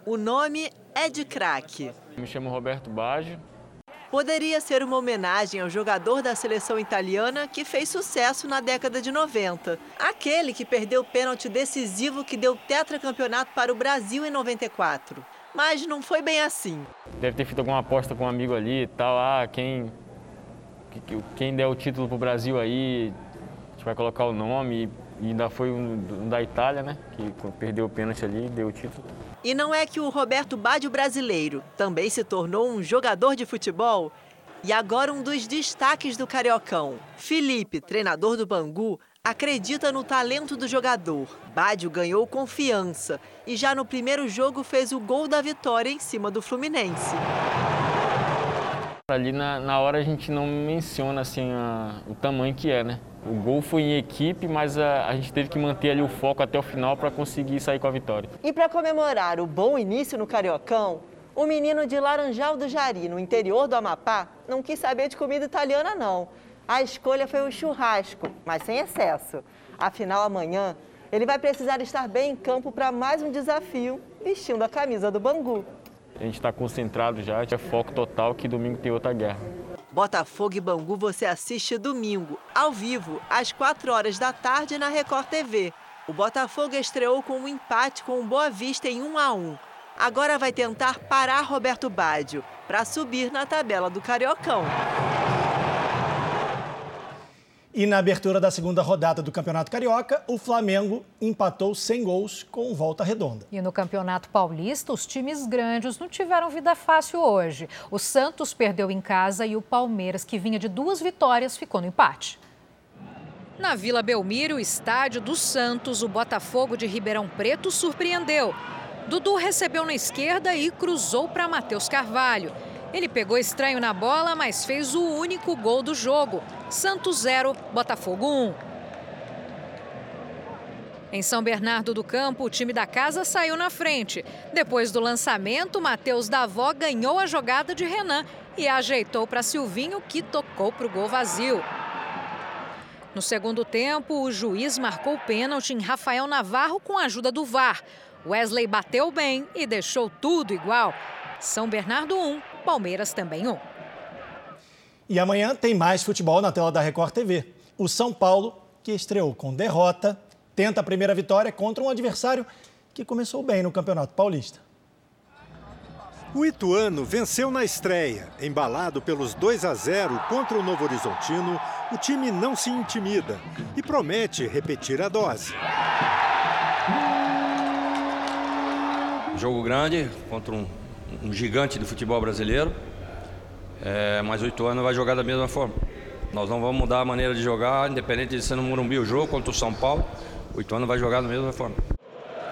O nome é de craque. Me chamo Roberto Baggio, Poderia ser uma homenagem ao jogador da seleção italiana que fez sucesso na década de 90. Aquele que perdeu o pênalti decisivo que deu tetracampeonato para o Brasil em 94. Mas não foi bem assim. Deve ter feito alguma aposta com um amigo ali e tal. Ah, quem, quem der o título para o Brasil aí, a gente vai colocar o nome. E ainda foi um da Itália, né? Que perdeu o pênalti ali e deu o título. E não é que o Roberto Baggio brasileiro também se tornou um jogador de futebol? E agora um dos destaques do Cariocão. Felipe, treinador do Bangu, acredita no talento do jogador. Baggio ganhou confiança e já no primeiro jogo fez o gol da vitória em cima do Fluminense. Ali na, na hora a gente não menciona assim a, o tamanho que é, né? O gol foi em equipe, mas a, a gente teve que manter ali o foco até o final para conseguir sair com a vitória. E para comemorar o bom início no Cariocão, o menino de Laranjal do Jari, no interior do Amapá, não quis saber de comida italiana, não. A escolha foi o churrasco, mas sem excesso. Afinal, amanhã, ele vai precisar estar bem em campo para mais um desafio, vestindo a camisa do Bangu. A gente está concentrado já, é foco total que domingo tem outra guerra. Botafogo e Bangu você assiste domingo, ao vivo, às 4 horas da tarde na Record TV. O Botafogo estreou com um empate com o Boa Vista em 1 a 1. Agora vai tentar parar Roberto Baggio para subir na tabela do Cariocão. E na abertura da segunda rodada do Campeonato Carioca, o Flamengo empatou sem gols com volta redonda. E no Campeonato Paulista, os times grandes não tiveram vida fácil hoje. O Santos perdeu em casa e o Palmeiras, que vinha de duas vitórias, ficou no empate. Na Vila Belmiro, estádio do Santos, o Botafogo de Ribeirão Preto surpreendeu. Dudu recebeu na esquerda e cruzou para Matheus Carvalho. Ele pegou estranho na bola, mas fez o único gol do jogo. Santos 0, Botafogo 1. Em São Bernardo do Campo, o time da casa saiu na frente. Depois do lançamento, Matheus Davó ganhou a jogada de Renan e ajeitou para Silvinho, que tocou para o gol vazio. No segundo tempo, o juiz marcou pênalti em Rafael Navarro com a ajuda do VAR. Wesley bateu bem e deixou tudo igual. São Bernardo 1, Palmeiras também 1. E amanhã tem mais futebol na tela da Record TV. O São Paulo, que estreou com derrota, tenta a primeira vitória contra um adversário que começou bem no Campeonato Paulista. O Ituano venceu na estreia. Embalado pelos 2 a 0 contra o Novo Horizontino, o time não se intimida e promete repetir a dose. Jogo grande contra um, um gigante do futebol brasileiro. É, mas o Ituano vai jogar da mesma forma. Nós não vamos mudar a maneira de jogar, independente de ser no Morumbi o jogo contra o São Paulo. O Ituano vai jogar da mesma forma.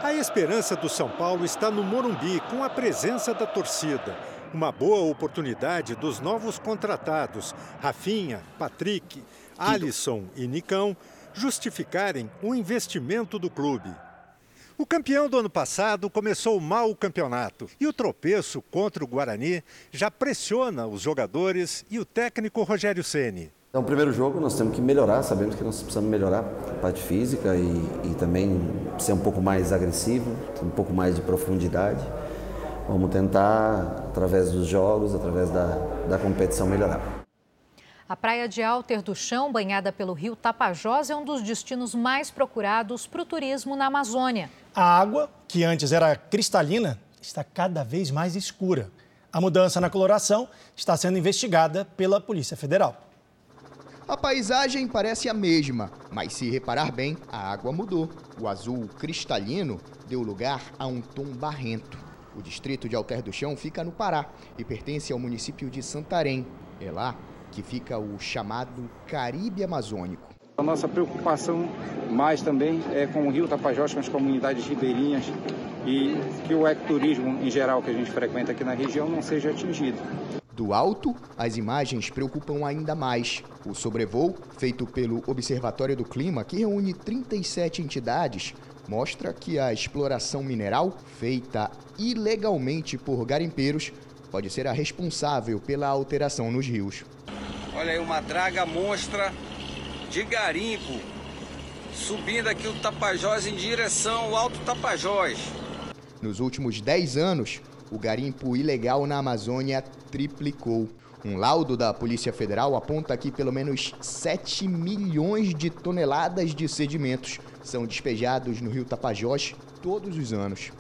A esperança do São Paulo está no Morumbi, com a presença da torcida. Uma boa oportunidade dos novos contratados, Rafinha, Patrick, Alisson e Nicão, justificarem o investimento do clube. O campeão do ano passado começou mal o campeonato e o tropeço contra o Guarani já pressiona os jogadores e o técnico Rogério Ceni. Então, o primeiro jogo nós temos que melhorar, sabemos que nós precisamos melhorar a parte física e, e também ser um pouco mais agressivo, um pouco mais de profundidade. Vamos tentar, através dos jogos, através da, da competição, melhorar. A praia de Alter do Chão, banhada pelo rio Tapajós, é um dos destinos mais procurados para o turismo na Amazônia. A água, que antes era cristalina, está cada vez mais escura. A mudança na coloração está sendo investigada pela Polícia Federal. A paisagem parece a mesma, mas se reparar bem, a água mudou. O azul cristalino deu lugar a um tom barrento. O distrito de Alter do Chão fica no Pará e pertence ao município de Santarém. É lá que fica o chamado Caribe Amazônico. A nossa preocupação mais também é com o Rio Tapajós, com as comunidades ribeirinhas e que o ecoturismo em geral que a gente frequenta aqui na região não seja atingido. Do alto, as imagens preocupam ainda mais. O sobrevoo, feito pelo Observatório do Clima, que reúne 37 entidades, mostra que a exploração mineral, feita ilegalmente por garimpeiros, pode ser a responsável pela alteração nos rios. Olha aí uma draga monstra de garimpo subindo aqui o Tapajós em direção ao Alto Tapajós. Nos últimos 10 anos, o garimpo ilegal na Amazônia triplicou. Um laudo da Polícia Federal aponta que pelo menos 7 milhões de toneladas de sedimentos são despejados no rio Tapajós todos os anos.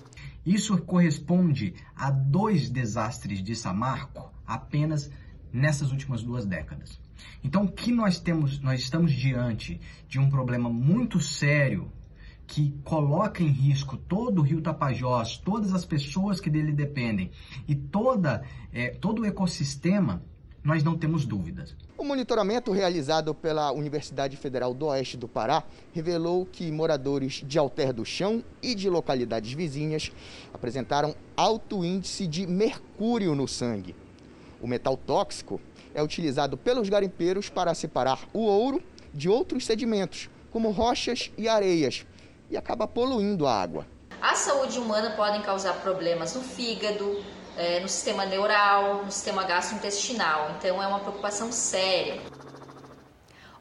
Isso corresponde a dois desastres de Samarco apenas nessas últimas duas décadas. Então, o que nós temos, nós estamos diante de um problema muito sério que coloca em risco todo o Rio Tapajós, todas as pessoas que dele dependem e toda, é, todo o ecossistema, nós não temos dúvidas. O monitoramento realizado pela Universidade Federal do Oeste do Pará revelou que moradores de Alter do Chão e de localidades vizinhas apresentaram alto índice de mercúrio no sangue. O metal tóxico é utilizado pelos garimpeiros para separar o ouro de outros sedimentos, como rochas e areias, e acaba poluindo a água. A saúde humana podem causar problemas no fígado, é, no sistema neural, no sistema gastrointestinal. Então é uma preocupação séria.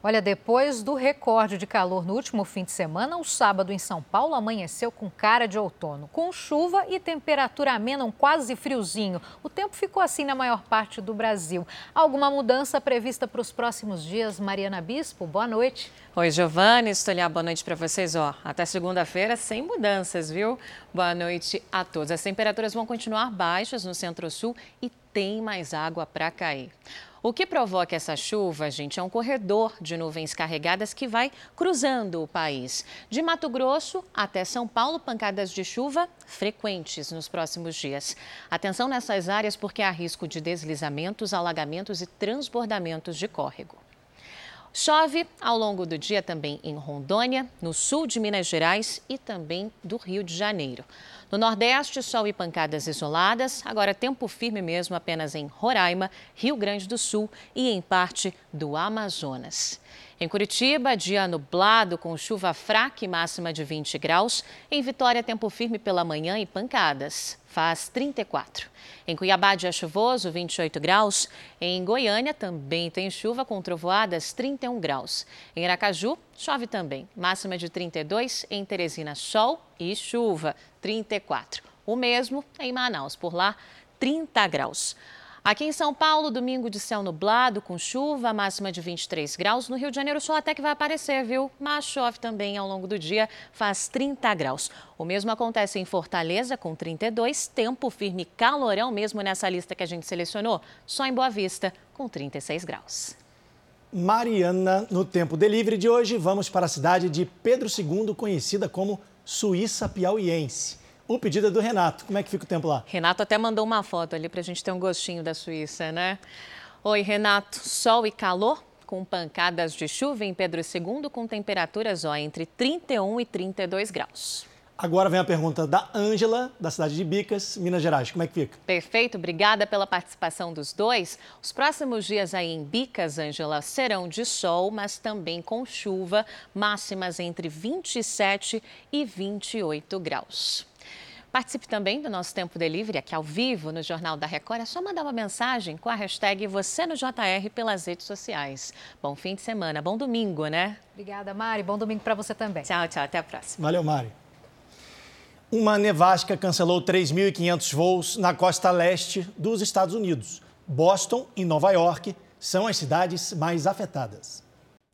Olha, depois do recorde de calor no último fim de semana, o sábado em São Paulo amanheceu com cara de outono, com chuva e temperatura amena, um quase friozinho. O tempo ficou assim na maior parte do Brasil. Alguma mudança prevista para os próximos dias? Mariana Bispo, boa noite. Oi, Giovanni, Estolhar, boa noite para vocês. Ó, até segunda-feira sem mudanças, viu? Boa noite a todos. As temperaturas vão continuar baixas no centro-sul e tem mais água para cair. O que provoca essa chuva, gente, é um corredor de nuvens carregadas que vai cruzando o país. De Mato Grosso até São Paulo, pancadas de chuva frequentes nos próximos dias. Atenção nessas áreas porque há risco de deslizamentos, alagamentos e transbordamentos de córrego. Chove ao longo do dia também em Rondônia, no sul de Minas Gerais e também do Rio de Janeiro. No Nordeste, sol e pancadas isoladas. Agora, tempo firme mesmo apenas em Roraima, Rio Grande do Sul e em parte do Amazonas. Em Curitiba, dia nublado com chuva fraca e máxima de 20 graus. Em Vitória, tempo firme pela manhã e pancadas. Faz 34. Em Cuiabá, dia chuvoso, 28 graus. Em Goiânia, também tem chuva com trovoadas, 31 graus. Em Aracaju, chove também. Máxima de 32. Em Teresina, sol e chuva, 34. O mesmo em Manaus, por lá, 30 graus. Aqui em São Paulo, domingo de céu nublado, com chuva, máxima de 23 graus. No Rio de Janeiro, sol até que vai aparecer, viu? Mas chove também ao longo do dia, faz 30 graus. O mesmo acontece em Fortaleza, com 32, tempo firme calorão mesmo nessa lista que a gente selecionou. Só em Boa Vista, com 36 graus. Mariana, no Tempo Delivery de hoje, vamos para a cidade de Pedro II, conhecida como Suíça Piauiense. O pedido é do Renato. Como é que fica o tempo lá? Renato até mandou uma foto ali para a gente ter um gostinho da Suíça, né? Oi, Renato. Sol e calor com pancadas de chuva em Pedro II com temperaturas ó, entre 31 e 32 graus. Agora vem a pergunta da Ângela, da cidade de Bicas, Minas Gerais. Como é que fica? Perfeito, obrigada pela participação dos dois. Os próximos dias aí em Bicas, Ângela, serão de sol, mas também com chuva, máximas entre 27 e 28 graus. Participe também do nosso Tempo Delivery aqui ao vivo no Jornal da Record. É só mandar uma mensagem com a hashtag você no JR pelas redes sociais. Bom fim de semana, bom domingo, né? Obrigada, Mari. Bom domingo para você também. Tchau, tchau. Até a próxima. Valeu, Mari. Uma nevasca cancelou 3.500 voos na costa leste dos Estados Unidos. Boston e Nova York são as cidades mais afetadas.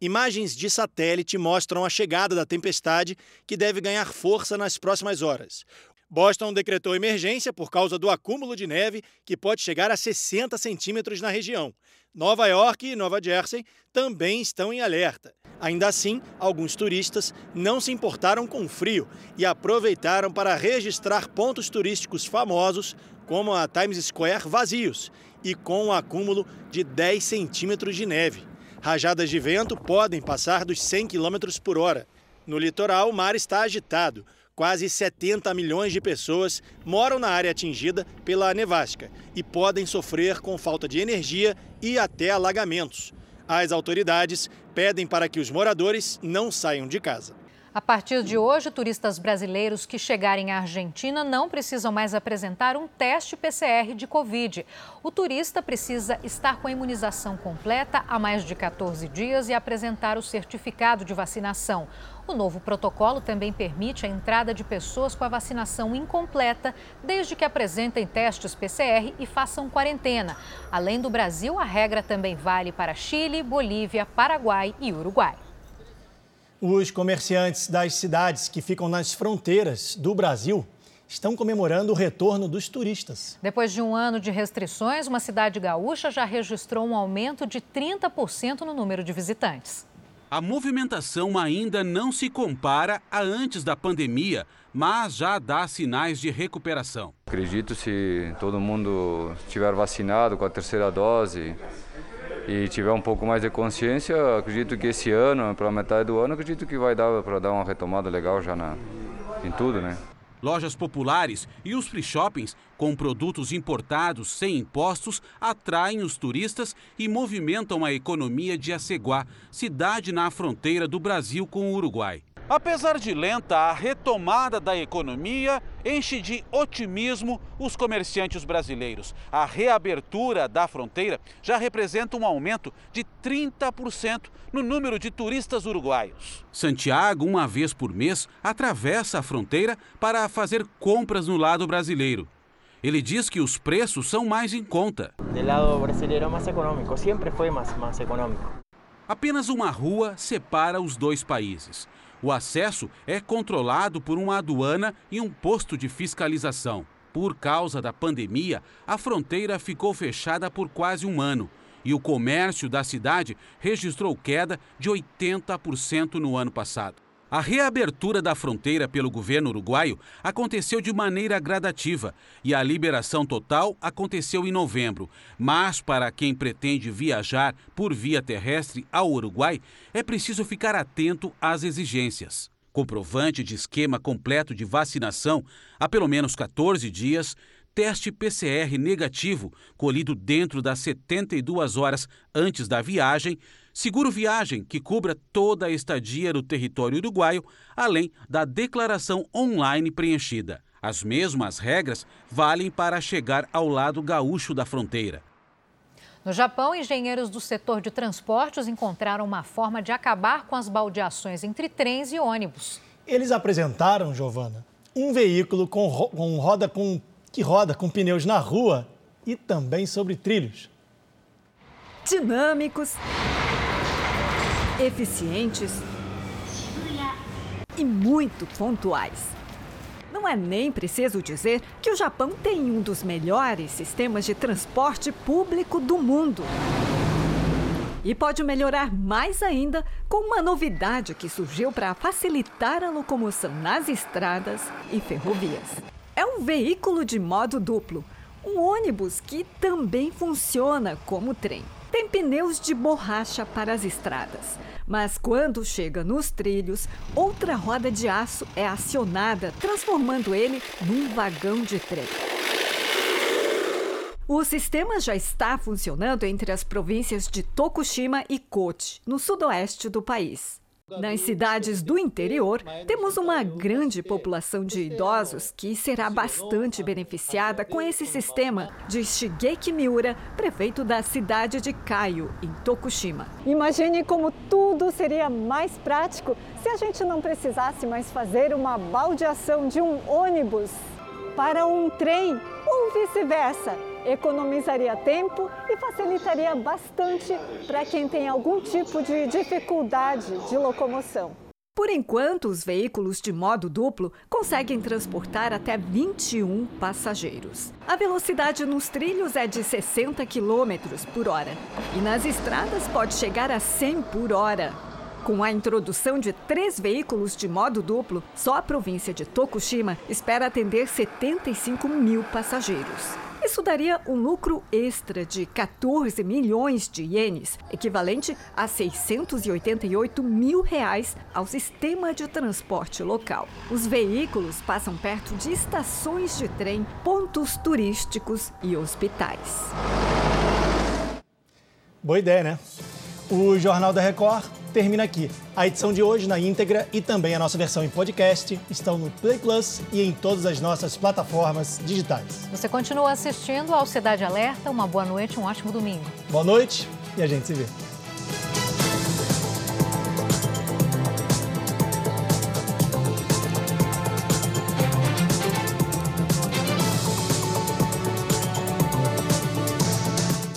Imagens de satélite mostram a chegada da tempestade, que deve ganhar força nas próximas horas. Boston decretou emergência por causa do acúmulo de neve, que pode chegar a 60 centímetros na região. Nova York e Nova Jersey também estão em alerta. Ainda assim, alguns turistas não se importaram com o frio e aproveitaram para registrar pontos turísticos famosos, como a Times Square, vazios e com um acúmulo de 10 centímetros de neve. Rajadas de vento podem passar dos 100 km por hora. No litoral, o mar está agitado. Quase 70 milhões de pessoas moram na área atingida pela nevasca e podem sofrer com falta de energia e até alagamentos. As autoridades pedem para que os moradores não saiam de casa. A partir de hoje, turistas brasileiros que chegarem à Argentina não precisam mais apresentar um teste PCR de Covid. O turista precisa estar com a imunização completa há mais de 14 dias e apresentar o certificado de vacinação. O novo protocolo também permite a entrada de pessoas com a vacinação incompleta, desde que apresentem testes PCR e façam quarentena. Além do Brasil, a regra também vale para Chile, Bolívia, Paraguai e Uruguai. Os comerciantes das cidades que ficam nas fronteiras do Brasil estão comemorando o retorno dos turistas. Depois de um ano de restrições, uma cidade gaúcha já registrou um aumento de 30% no número de visitantes. A movimentação ainda não se compara a antes da pandemia, mas já dá sinais de recuperação. Acredito se todo mundo estiver vacinado com a terceira dose, e tiver um pouco mais de consciência, acredito que esse ano, para metade do ano, acredito que vai dar para dar uma retomada legal já na, em tudo, né? Lojas populares e os free shoppings com produtos importados sem impostos atraem os turistas e movimentam a economia de Aceguá, cidade na fronteira do Brasil com o Uruguai. Apesar de lenta, a retomada da economia enche de otimismo os comerciantes brasileiros. A reabertura da fronteira já representa um aumento de 30% no número de turistas uruguaios. Santiago, uma vez por mês, atravessa a fronteira para fazer compras no lado brasileiro. Ele diz que os preços são mais em conta. Do lado brasileiro é mais econômico, sempre foi mais, mais econômico. Apenas uma rua separa os dois países. O acesso é controlado por uma aduana e um posto de fiscalização. Por causa da pandemia, a fronteira ficou fechada por quase um ano e o comércio da cidade registrou queda de 80% no ano passado. A reabertura da fronteira pelo governo uruguaio aconteceu de maneira gradativa e a liberação total aconteceu em novembro. Mas para quem pretende viajar por via terrestre ao Uruguai, é preciso ficar atento às exigências. Comprovante de esquema completo de vacinação há pelo menos 14 dias, teste PCR negativo colhido dentro das 72 horas antes da viagem Seguro viagem que cubra toda a estadia no território uruguaio, além da declaração online preenchida. As mesmas regras valem para chegar ao lado gaúcho da fronteira. No Japão, engenheiros do setor de transportes encontraram uma forma de acabar com as baldeações entre trens e ônibus. Eles apresentaram, Giovana, um veículo com, ro com roda com, que roda com pneus na rua e também sobre trilhos. Dinâmicos eficientes e muito pontuais. Não é nem preciso dizer que o Japão tem um dos melhores sistemas de transporte público do mundo. E pode melhorar mais ainda com uma novidade que surgiu para facilitar a locomoção nas estradas e ferrovias. É um veículo de modo duplo, um ônibus que também funciona como trem. Tem pneus de borracha para as estradas, mas quando chega nos trilhos, outra roda de aço é acionada, transformando ele num vagão de trem. O sistema já está funcionando entre as províncias de Tokushima e Kochi, no sudoeste do país. Nas cidades do interior, temos uma grande população de idosos que será bastante beneficiada com esse sistema, diz Shigeki Miura, prefeito da cidade de Kaio, em Tokushima. Imagine como tudo seria mais prático se a gente não precisasse mais fazer uma baldeação de um ônibus para um trem ou vice-versa economizaria tempo e facilitaria bastante para quem tem algum tipo de dificuldade de locomoção. Por enquanto, os veículos de modo duplo conseguem transportar até 21 passageiros. A velocidade nos trilhos é de 60 km por hora e nas estradas pode chegar a 100 por hora. Com a introdução de três veículos de modo duplo, só a província de Tokushima espera atender 75 mil passageiros. Isso daria um lucro extra de 14 milhões de ienes, equivalente a 688 mil reais ao sistema de transporte local. Os veículos passam perto de estações de trem, pontos turísticos e hospitais. Boa ideia, né? O Jornal da Record termina aqui. A edição de hoje na íntegra e também a nossa versão em podcast estão no Play Plus e em todas as nossas plataformas digitais. Você continua assistindo ao Cidade Alerta. Uma boa noite, um ótimo domingo. Boa noite e a gente se vê.